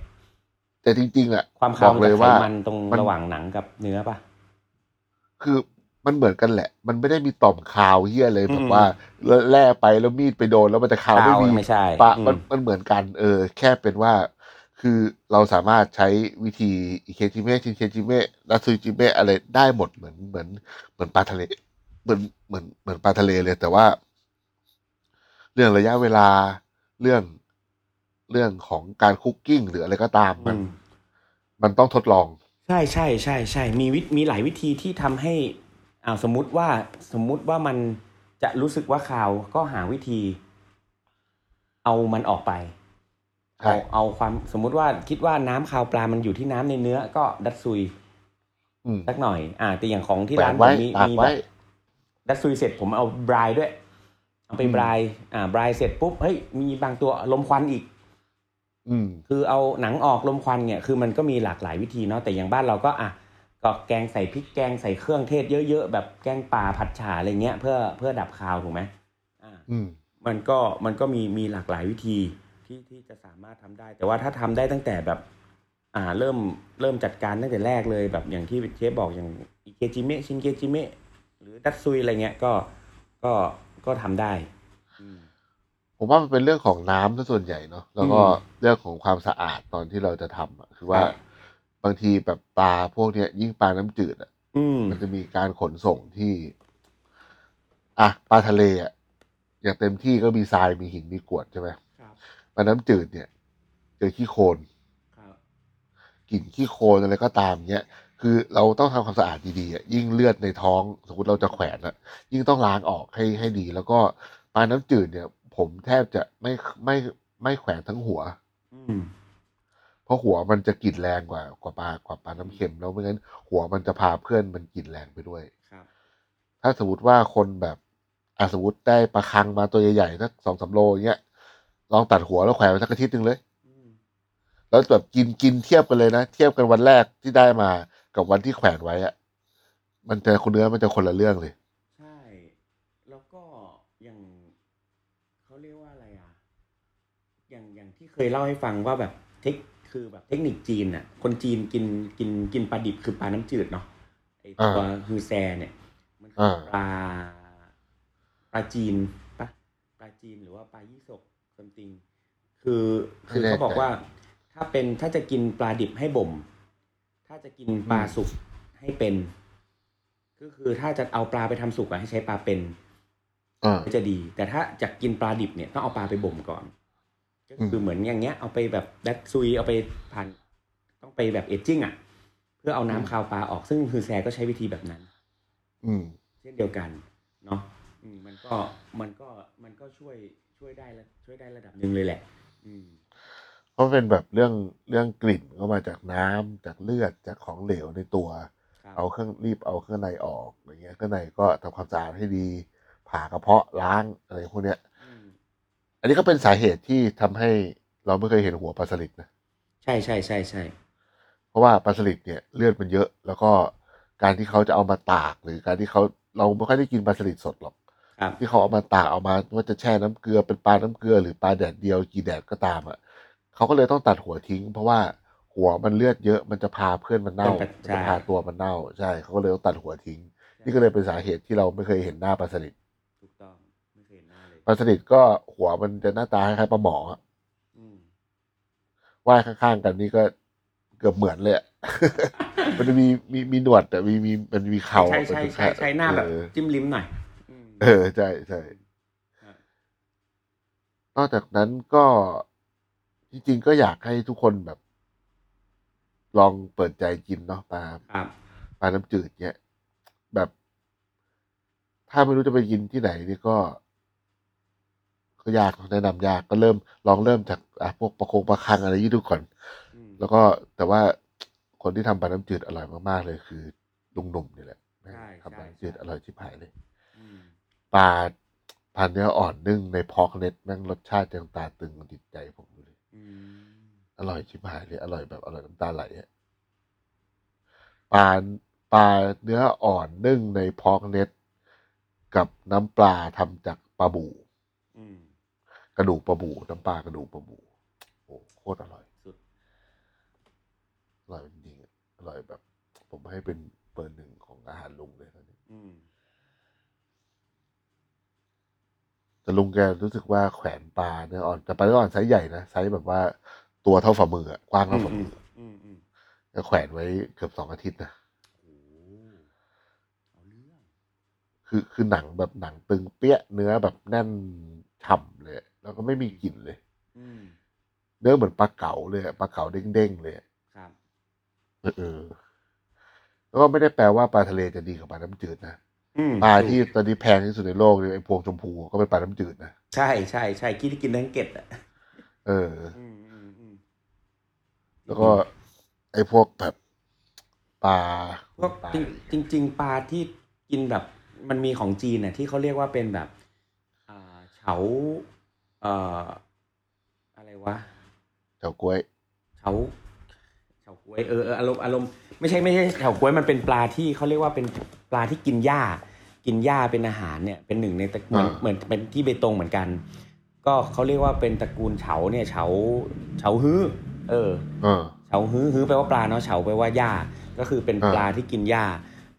แต่จริงๆอะความบคาวอกมันเลจะยไขว่ามันตรงมันระหว่างหนังกับเนื้อป่ะคือ มันเหมือนกันแหละ มันไม่ได้มีต่อมคาวเฮียเลยอืมแบบว่าแล่ไปแล้วมีดไปโดนแล้วมันจะคาวไม่มีไม่ใช่ปะอืมมันมันเหมือนกัน เออ แค่เป็นว่า คือเราสามารถใช้วิธีอิเคจิเมะชินเคจิเมะนัตซูจิเมะอะไรได้หมดเหมือนเหมือนเหมือนปลาทะเลเหมือนเหมือนเหมือนปลาทะเลเลย แต่ว่า เรื่องระยะเวลาเรื่องเรื่องของการคุกกิ้งหรืออะไรก็ตามมันอืมมันต้องทดลอง ใช่ใช่ใช่ใช่มีวิมีหลายวิธีที่ทำให้ อ้าวสมมุติว่าสมมุติว่ามันจะรู้สึกว่าคาวก็หาวิธี เอามันออกไปใช่เอาเอาความสมมุติว่าคิดว่าน้ำคาวปลามันอยู่ที่น้ำในเนื้อก็ดัดซุยอืมสักหน่อย อ่า แต่อย่างของที่แปะร้านผไว้มมีตากมีแบไว้บดัดซุยเสร็จผมเอาบรายด้วย เอาไปอืมบรายอ่าบรายเสร็จปุ๊บเฮ้ยมีบางตัวลมควันอีก อืม คือเอาหนังออกลมควันเนี่ย คือมันก็มีหลากหลายวิธีเนาะแต่อย่างบ้านเราก็อะ ก็แกงใส่พริกแกงใส่เครื่องเทศเยอะๆแบบแกงป่าผัดฉ่าอะไรเงี้ยเพื่อเพื่อดับคาวถูกไหมอ่าอืมมันก็มันก็มีมีหลากหลายวิธีที่ที่จะสามารถทำได้ แต่ว่าถ้าทำได้ตั้งแต่แบบ อ่าเริ่มเริ่มจัดการตั้งแต่แรกเลยแบบอย่างที่เชฟบอกอย่างอิเกจิเมะชินเกจิเมะหรือดัตซุยอะไรเงี้ยก็ก็ก็ทำได้อืมผมว่ามันเป็นเรื่องของน้ำซะส่วนใหญ่เนาะแล้วก็อืมเรื่องของความสะอาดตอนที่เราจะทำอะคือว่าครั บบางทีแบบปลาพวกเนี้ย ยิ่งปลาน้ำจืดอะอืมมันจะมีการขนส่งที่ อะปลาทะเลอะอย่างเต็มที่ก็มีทรายมีหินมีกรวดใช่ไหมครับปลาน้ำจืดเนี่ย เจอขี้โคลนครับกลิ่นขี้โคลนอะไรก็ตามเนี้ยคือเราต้องทำความสะอาดดีๆอะยิ่งเลือดในท้องสมมติเราจะแขวนอะยิ่งต้องล้างออกให้ให้ดี แล้วก็ปลาน้ำจืดเนี่ย ผมแทบจะไม่ไม่ไม่แขวนทั้งหัว อืม เพราะหัวมันจะกลิ่นแรงกว่ากว่าปลากว่าปลาน้ำเค็มแล้วไม่งั้นหัวมันจะพาเพื่อนมันกลิ่นแรงไปด้วยครับถ้าสมมติว่าคนแบบอะสมมติได้ปลาคังมาตัวใหญ่ๆสักสองสามโลอย่างเงี้ยลองตัดหัวแล้วแขวนไว้สักอาทิตย์หนึ่งเลยอืมแล้วแบบกินกินเทียบกันเลยนะ เทียบกันวันแรกที่ได้มากับวันที่แขวนไว้อะมันจะคุณเนื้อมันจะคนละเรื่องเลย ใช่ แล้วก็อย่างเขาเรียกว่าอะไรอะ อย่างอย่างที่เคยเล่าให้ฟังว่าแบบเทค คือแบบเทคนิคจีนอะ คนจีนกินกินกินปลาดิบคือปลาน้ำจืดเนาะไอตัวอ่าฮือแซเนี่ย มันคืออาปลาปลาจีนปะปลาจีนหรือว่าปลายี่สกซัมติง คือคือไม่แน่เขาบอกใจว่า ถ้าเป็นถ้าจะกินปลาดิบให้บ่ม ถ้าจะกินปลาอืมสุกให้เป็น ก็คือถ้าจะเอาปลาไปทำสุกอะให้ใช้ปลาเป็นอ่าก็จะดี แต่ถ้าจะกินปลาดิบเนี่ยต้องเอาปลาไปบ่มก่อน ก็คือมเหมือนอย่างเงี้ยเอาไปแบบดัดซุยเอาไปผ่านต้องไปแบบเอจจิ้งอะ เพื่อเอาน้ำคาวปลาออกซึ่งคือแซก็ใช้วิธีแบบนั้น อืม เช่นเดียวกัน เนาะอืมมันก็มันก็มันก็ช่วยช่วยได้ละช่วยได้ระดับหนึ่งเลยแหละ อืมเพราะเป็นแบบเรื่องเรื่องกลิ่นก็มาจากน้ำจากเลือดจากของเหลวในตัวครับเอาเครื่องรีบเอาเครื่องในออกอย่างเงี้ยเครื่องในก็ทำความสะอาดให้ดี ผ่ากระเพาะล้างอะไรพวกเนี้ย อืมอันนี้ก็เป็นสาเหตุที่ทำให้เราไม่เคยเห็นหัวปลาสลิดนะใช่ใช่ใช่ใช่เพราะว่าปลาสลิดเนี่ยเลือดมันเยอะ แล้วก็การที่เขาจะเอามาตาก หรือการที่เขาเราไม่ค่อยได้กินปลาสลิดสดหรอกครับที่เขาเอามาตากเอามาว่าจะแช่น้ำเกลือเป็นปลาน้ำเกลือหรือปลาแดดเดียวกี่แดดก็ตามอะเขาก็เลยต้องตัดหัวทิ้ง เพราะว่าหัวมันเลือดเยอะมันจะพาเพื่อนมันเน่าเป็นมันใช่จะพาตัวมันเน่าใช่เขาก็เลยต้องตัดหัวทิ้ง นี่ก็เลยเป็นสาเหตุที่เราไม่เคยเห็นหน้าปลาสลิด ปลาสลิดก็หัวมันจะหน้าตาคล้ายๆปลาหมออะอืมว่ายข้างๆกันนี่ก็เกือบเหมือนเลยอะ มันจะมีมีมีหนวดแต่มีมีมันมีเขาใช่ใช่ใช่ใช่หน้าแบบ เออจิ้มลิ้มหน่อยอืม เออใช่ใช่ครับ นอกจากนั้นก็จริงๆก็อยากให้ทุกคนแบบ ลองเปิดใจกินเนาะปลา ครับปลาน้ำจืดเนี้ยแบบ ถ้าไม่รู้จะไปกินที่ไหนนี่ก็ ก็ยากแนะนำยากก็เริ่มลองเริ่มจากอะพวกประโคงประคังอะไรยี่ดูก่อนอืมแล้วก็แต่ว่าคนที่ทำปลาน้ำจืดอร่อยมากๆเลยคือลุงหนุ่มนี่แหละใช่ทำปลาใช่น้ำจืดใช่อร่อยชิบหายเลยอืมปลาปลาเนื้ออ่อนนึ่งในพอกเน็ตแม่งรสชาติยังตาตึงติดใจผมอยู่เลยอืมอร่อยชิบหายเลยอร่อยแบบอร่อยน้ำตาไหลอะปลาปลาเนื้ออ่อนนึ่งในพอกเน็ตกับน้ำปลาทำจากปลาบูอืม กระดูกปลาบูน้ำปลากระดูกปลาบูโอ้โคตรอร่อยสุดอร่อยจริงๆอะอร่อยแบบ ผมให้เป็นเบอร์หนึ่งของอาหารลุงเลยตอนนี้อืมแต่ลุงแกรู้สึกว่าแขวนปลาเนื้ออ่อนแต่ปลาเนื้ออ่อนไซส์ใหญ่นะไซส์แบบว่าตัวเท่าฝ่ามืออะกว้างอืเท่าฝ่ามืออืมอืมแล้วแขวนไว้เกือบสองอาทิตย์นะโอ้เอาเรื่องคือคือหนังแบบหนังตึงเปี้ยเนื้อแบบแน่นฉ่ำเลย แล้วก็ไม่มีกลิ่นเลยอืมเนื้อเหมือนปลาเก๋าเลยอะปลาเก๋าเด้งๆเลยอะครับเออเออแล้วก็ไม่ได้แปลว่าปลาทะเลจะดีกว่าปลาน้ำจืดนะอืมปลาที่ตอนนี้แพงที่สุดในโลกเนี่ยไอ้พวงชมพูก็เป็นปลาน้ำจืดนะใช่ใช่ใช่กินที่กินทั้งเกล็ดอะเอออืมอืมอืมแล้วก็ ไอ้พวกแบบปลาพวกปลาจริงจริงๆปลาที่กินแบบ มันมีของจีนน่ะที่เขาเรียกว่าเป็นแบบอ่าเฉา เอ่อ อะไรวะเฉาก๊วยเฉาเฉาก๊วยเออเอออารมณ์อารมณ์ไม่ใช่ไม่ใช่เฉาก๊วยมันเป็นปลาที่เขาเรียกว่าเป็นปลาที่กินหญ้า กินหญ้าเป็นอาหารเนี่ย เป็นหนึ่งในตระเหมือนเหมือนเป็นที่เบตงเหมือนกัน ก็เขาเรียกว่าเป็นตระกูลเฉาเนี่ยเฉาเฉาฮื้อเออเออเฉาฮื้อฮื้อแปลว่าปลาเนาะเฉาแปลว่าหญ้าก็คือเป็นอ่าปลาที่กินหญ้า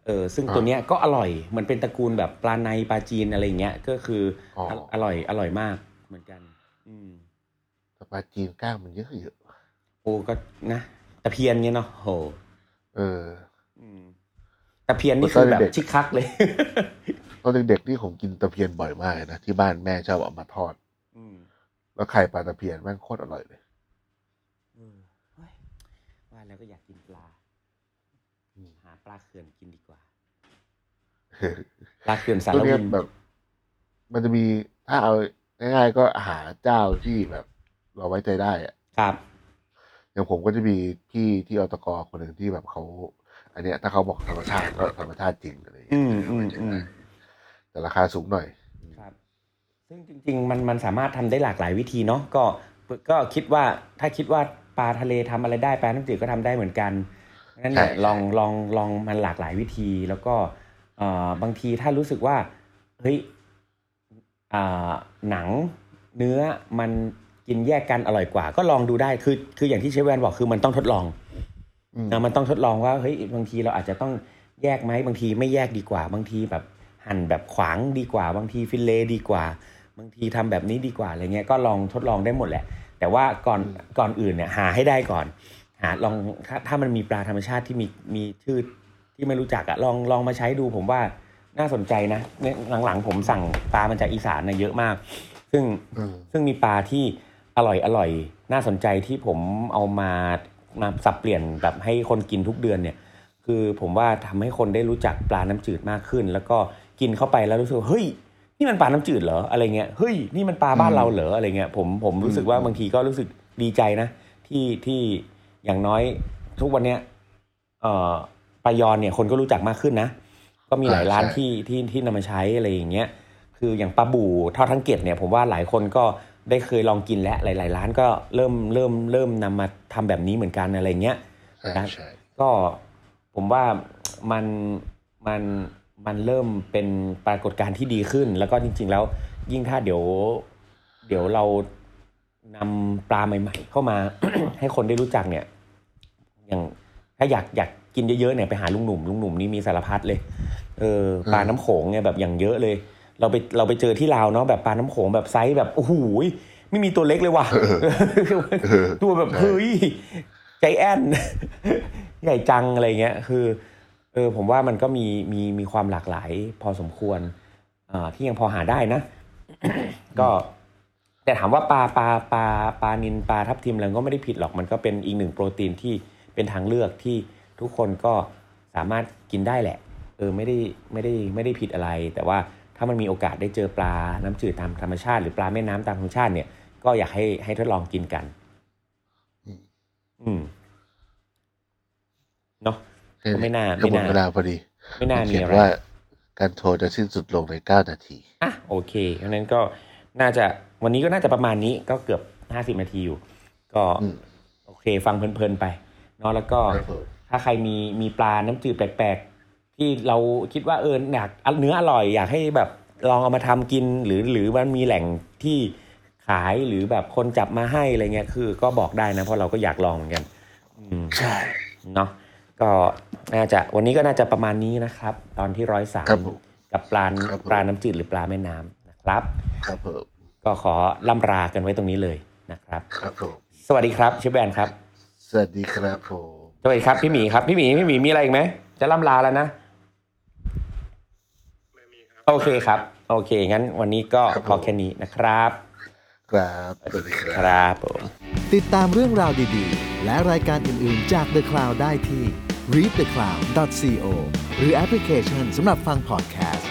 เออซึ่งอ่าตัวเนี้ยก็อร่อยเหมือนเป็นตระกูลแบบปลาในปลาจีนอะไรอย่างเงี้ยก็คืออออร่อยอร่อยมาก เหมือนกัน อืมแต่ปลาจีนกล้างมันเยอะเยอะโอ้ก็นะตะเพียนเงี้ยเนาะโหเอออืมตะเพียนนี่คือแบบตอนเด็กชิคคักเลยตอนเด็กๆนี่ผมกินตะเพียนบ่อยมากเลยนะที่บ้านแม่ชอบเอามาทอดอืมแล้วไข่ปลาตะเพียนแม่งโคตรอร่อยเลยเออเฮ้ยว่าแล้วก็อยากกินปลาอืมหาปลาเขื่อนกินดีกว่าปลาเขื่อนสารตัวเนี้วิยนแบบ มันจะมีถ้าเอา ง่ายๆ ก็หาเจ้าที่แบบ เราไว้ใจได้อะครับ อย่างผมก็จะมีพี่ที่อตกคนหนึ่งที่แบบเขาอันเนี้ยถ้าเขาบอกธรรมชาติก็ธรรมชาติจริงอะไรอย่างอืเงี้ยมอืมอืมแต่ราคาสูงหน่อย ครับ ซึ่งจริง ๆ มันมันสามารถทำได้หลากหลายวิธีเนาะก็ก็คิดว่าถ้าคิดว่าปลาทะเลทำอะไรได้ปลาน้ำจืดก็ทำได้เหมือนกันนั่นแหละใช่ ลองลองลองมันหลากหลายวิธีแล้วก็เอ่อบางทีถ้ารู้สึกว่าเฮ้ยอ่า หนังเนื้อมันกินแยกกันอร่อยกว่า ก็ลองดูได้คือคืออย่างที่เชฟแวนบอกคือมันต้องทดลองอืมนะมันต้องทดลองว่าเฮ้ยบางทีเราอาจจะต้องแยกไหมบางทีไม่แยกดีกว่า บางทีแบบหั่นแบบขวางดีกว่า บางที fillet ดีกว่า บางทีทำแบบนี้ดีกว่าอะไรเงี้ยก็ลองทดลองได้หมดแหละ แต่ว่าก่อนก่อนอื่นเนี่ยหาให้ได้ก่อน หาลองถ้าถ้ามันมีปลาธรรมชาติที่มีมีชื่อที่ไม่รู้จักอะลองลองมาใช้ดูผมว่า น่าสนใจนะเนี่ยหลังๆ ผมสั่งปลามันจากอีสานนะเยอะมาก ซึ่งอืมซึ่งมีปลาที่อร่อยอร่อย น่าสนใจที่ผมเอามามาสับเปลี่ยนแบบให้คนกินทุกเดือนเนี่ย คือผมว่าทำให้คนได้รู้จักปลาน้ำจืดมากขึ้น แล้วก็กินเข้าไปแล้วรู้สึกว่าเฮ้ยนี่มันปลาน้ำจืดเหรออะไรเงี้ยเฮ้ยนี่มันปลาบ้านเราเหรออะไรเงี้ยผมผมรู้สึกว่าบางทีก็รู้สึกดีใจนะ ที่ที่อย่างน้อยทุกวันเนี้ยเอ่อปลายอนเนี่ยคนก็รู้จักมากขึ้นนะ ก็มีหลายร้านใช่ที่ที่ที่นำมาใช้อะไรอย่างเงี้ยคืออย่างปลาบู่ทอดทั้งเกล็ดเนี่ยผมว่าหลายคนก็ได้เคยลองกินแล้วหลาย ๆ ร้านก็เริ่มเริ่มเริ่มนำมาทำแบบนี้เหมือนกันอะไรเงี้ยใช่นะใช่ก็ผมว่ามันมันมันเริ่มเป็นปรากฏการณ์ที่ดีขึ้น แล้วก็จริง ๆ แล้วยิ่งถ้าเดี๋ยว เดี๋ยวเรานำปลาใหม่ ๆ เข้ามาให้คนได้รู้จักเนี่ย อย่างถ้าอยากอยาก กินเยอะๆเนี่ยไปหาลุงหนุ่มลุงหนุ่มนี่มีสารพัดเลยเออปลาน้ำโขงเนี่ยแบบอย่างเยอะเลย เราไปเราไปเจอที่ลาวเนาะแบบปลาน้ำโขงแบบไซส์แบบโอ้โหยไม่มีตัวเล็กเลยว่ะเออตัวแบบใช่เฮ้ยใจแอนใหญ่จังอะไรเงี้ยคือเออผมว่ามันก็มีมีมีความหลากหลาย พอสมควรอ่าที่ยังพอหาได้นะ ก็ แต่ถามว่าปลาปลาปลาปลานินปลาทับทิมอะไรก็ไม่ได้ผิดหรอกมันก็เป็นอีกหนึ่งโปรตีนที่เป็นทางเลือกที่ ทุกคนก็สามารถกินได้แหละ เออไม่ได้ไม่ได้ไม่ได้ผิดอะไร แต่ว่าถ้ามันมีโอกาสได้เจอปลาน้ำจืดตามธรรมชาติ หรือปลาแม่น้ำตามธรรมชาติเนี่ย ก็อยากให้ให้ทดลองกินกัน อืมอืมเนาะแค่ก็ไม่น่าก็หมดไม่น่าเวลาพอดีไม่น่ามีเขียนอะไรว่าการโทรจะสิ้นสุดลงในเก้านาทีอะโอเคเพราะฉะนั้นก็น่าจะวันนี้ก็น่าจะประมาณนี้ก็เกือบห้าสิบนาทีอยู่ ก็อืมโอเค ฟังเพลินๆไปเนาะแล้วก็ครับผม ถ้าใครมีมีปลาน้ำจืดแปลกๆ ที่เราคิดว่าเอออยากเนื้ออร่อยอยากให้แบบลองเอามาทำกินหรือหรือมันมีแหล่งที่ขายหรือแบบคนจับมาให้อะไรเงี้ยคือ ก็บอกได้นะเพราะเราก็อยากลองเหมือนกันอืมใช่เนาะก็น่าจะวันนี้ก็น่าจะประมาณนี้นะครับ ตอนที่ร้อยสามครับผมกับปลาครับผมปลาน้ำจืดหรือปลาแม่น้ำนะครับ ครับผมก็ขอล่ำรากันไว้ตรงนี้เลยนะครับ ครับผมสวัสดีครับเชฟแบนครับ สวัสดีครับผม สวัสดีครับพี่หมีครับพี่หมีพี่หมีมีอะไรอีกไหมจะล่ำลาแล้วนะโอเคครับ โอเค งั้นวันนี้ก็พอแค่นี้นะครับ ครับสวัสดีคครับรับผมติดตามเรื่องราวดีๆ และรายการอื่นๆจาก The Cloud ได้ที่ readthecloud.co หรือแอปพลิเคชันสำหรับฟังพอดแคสต์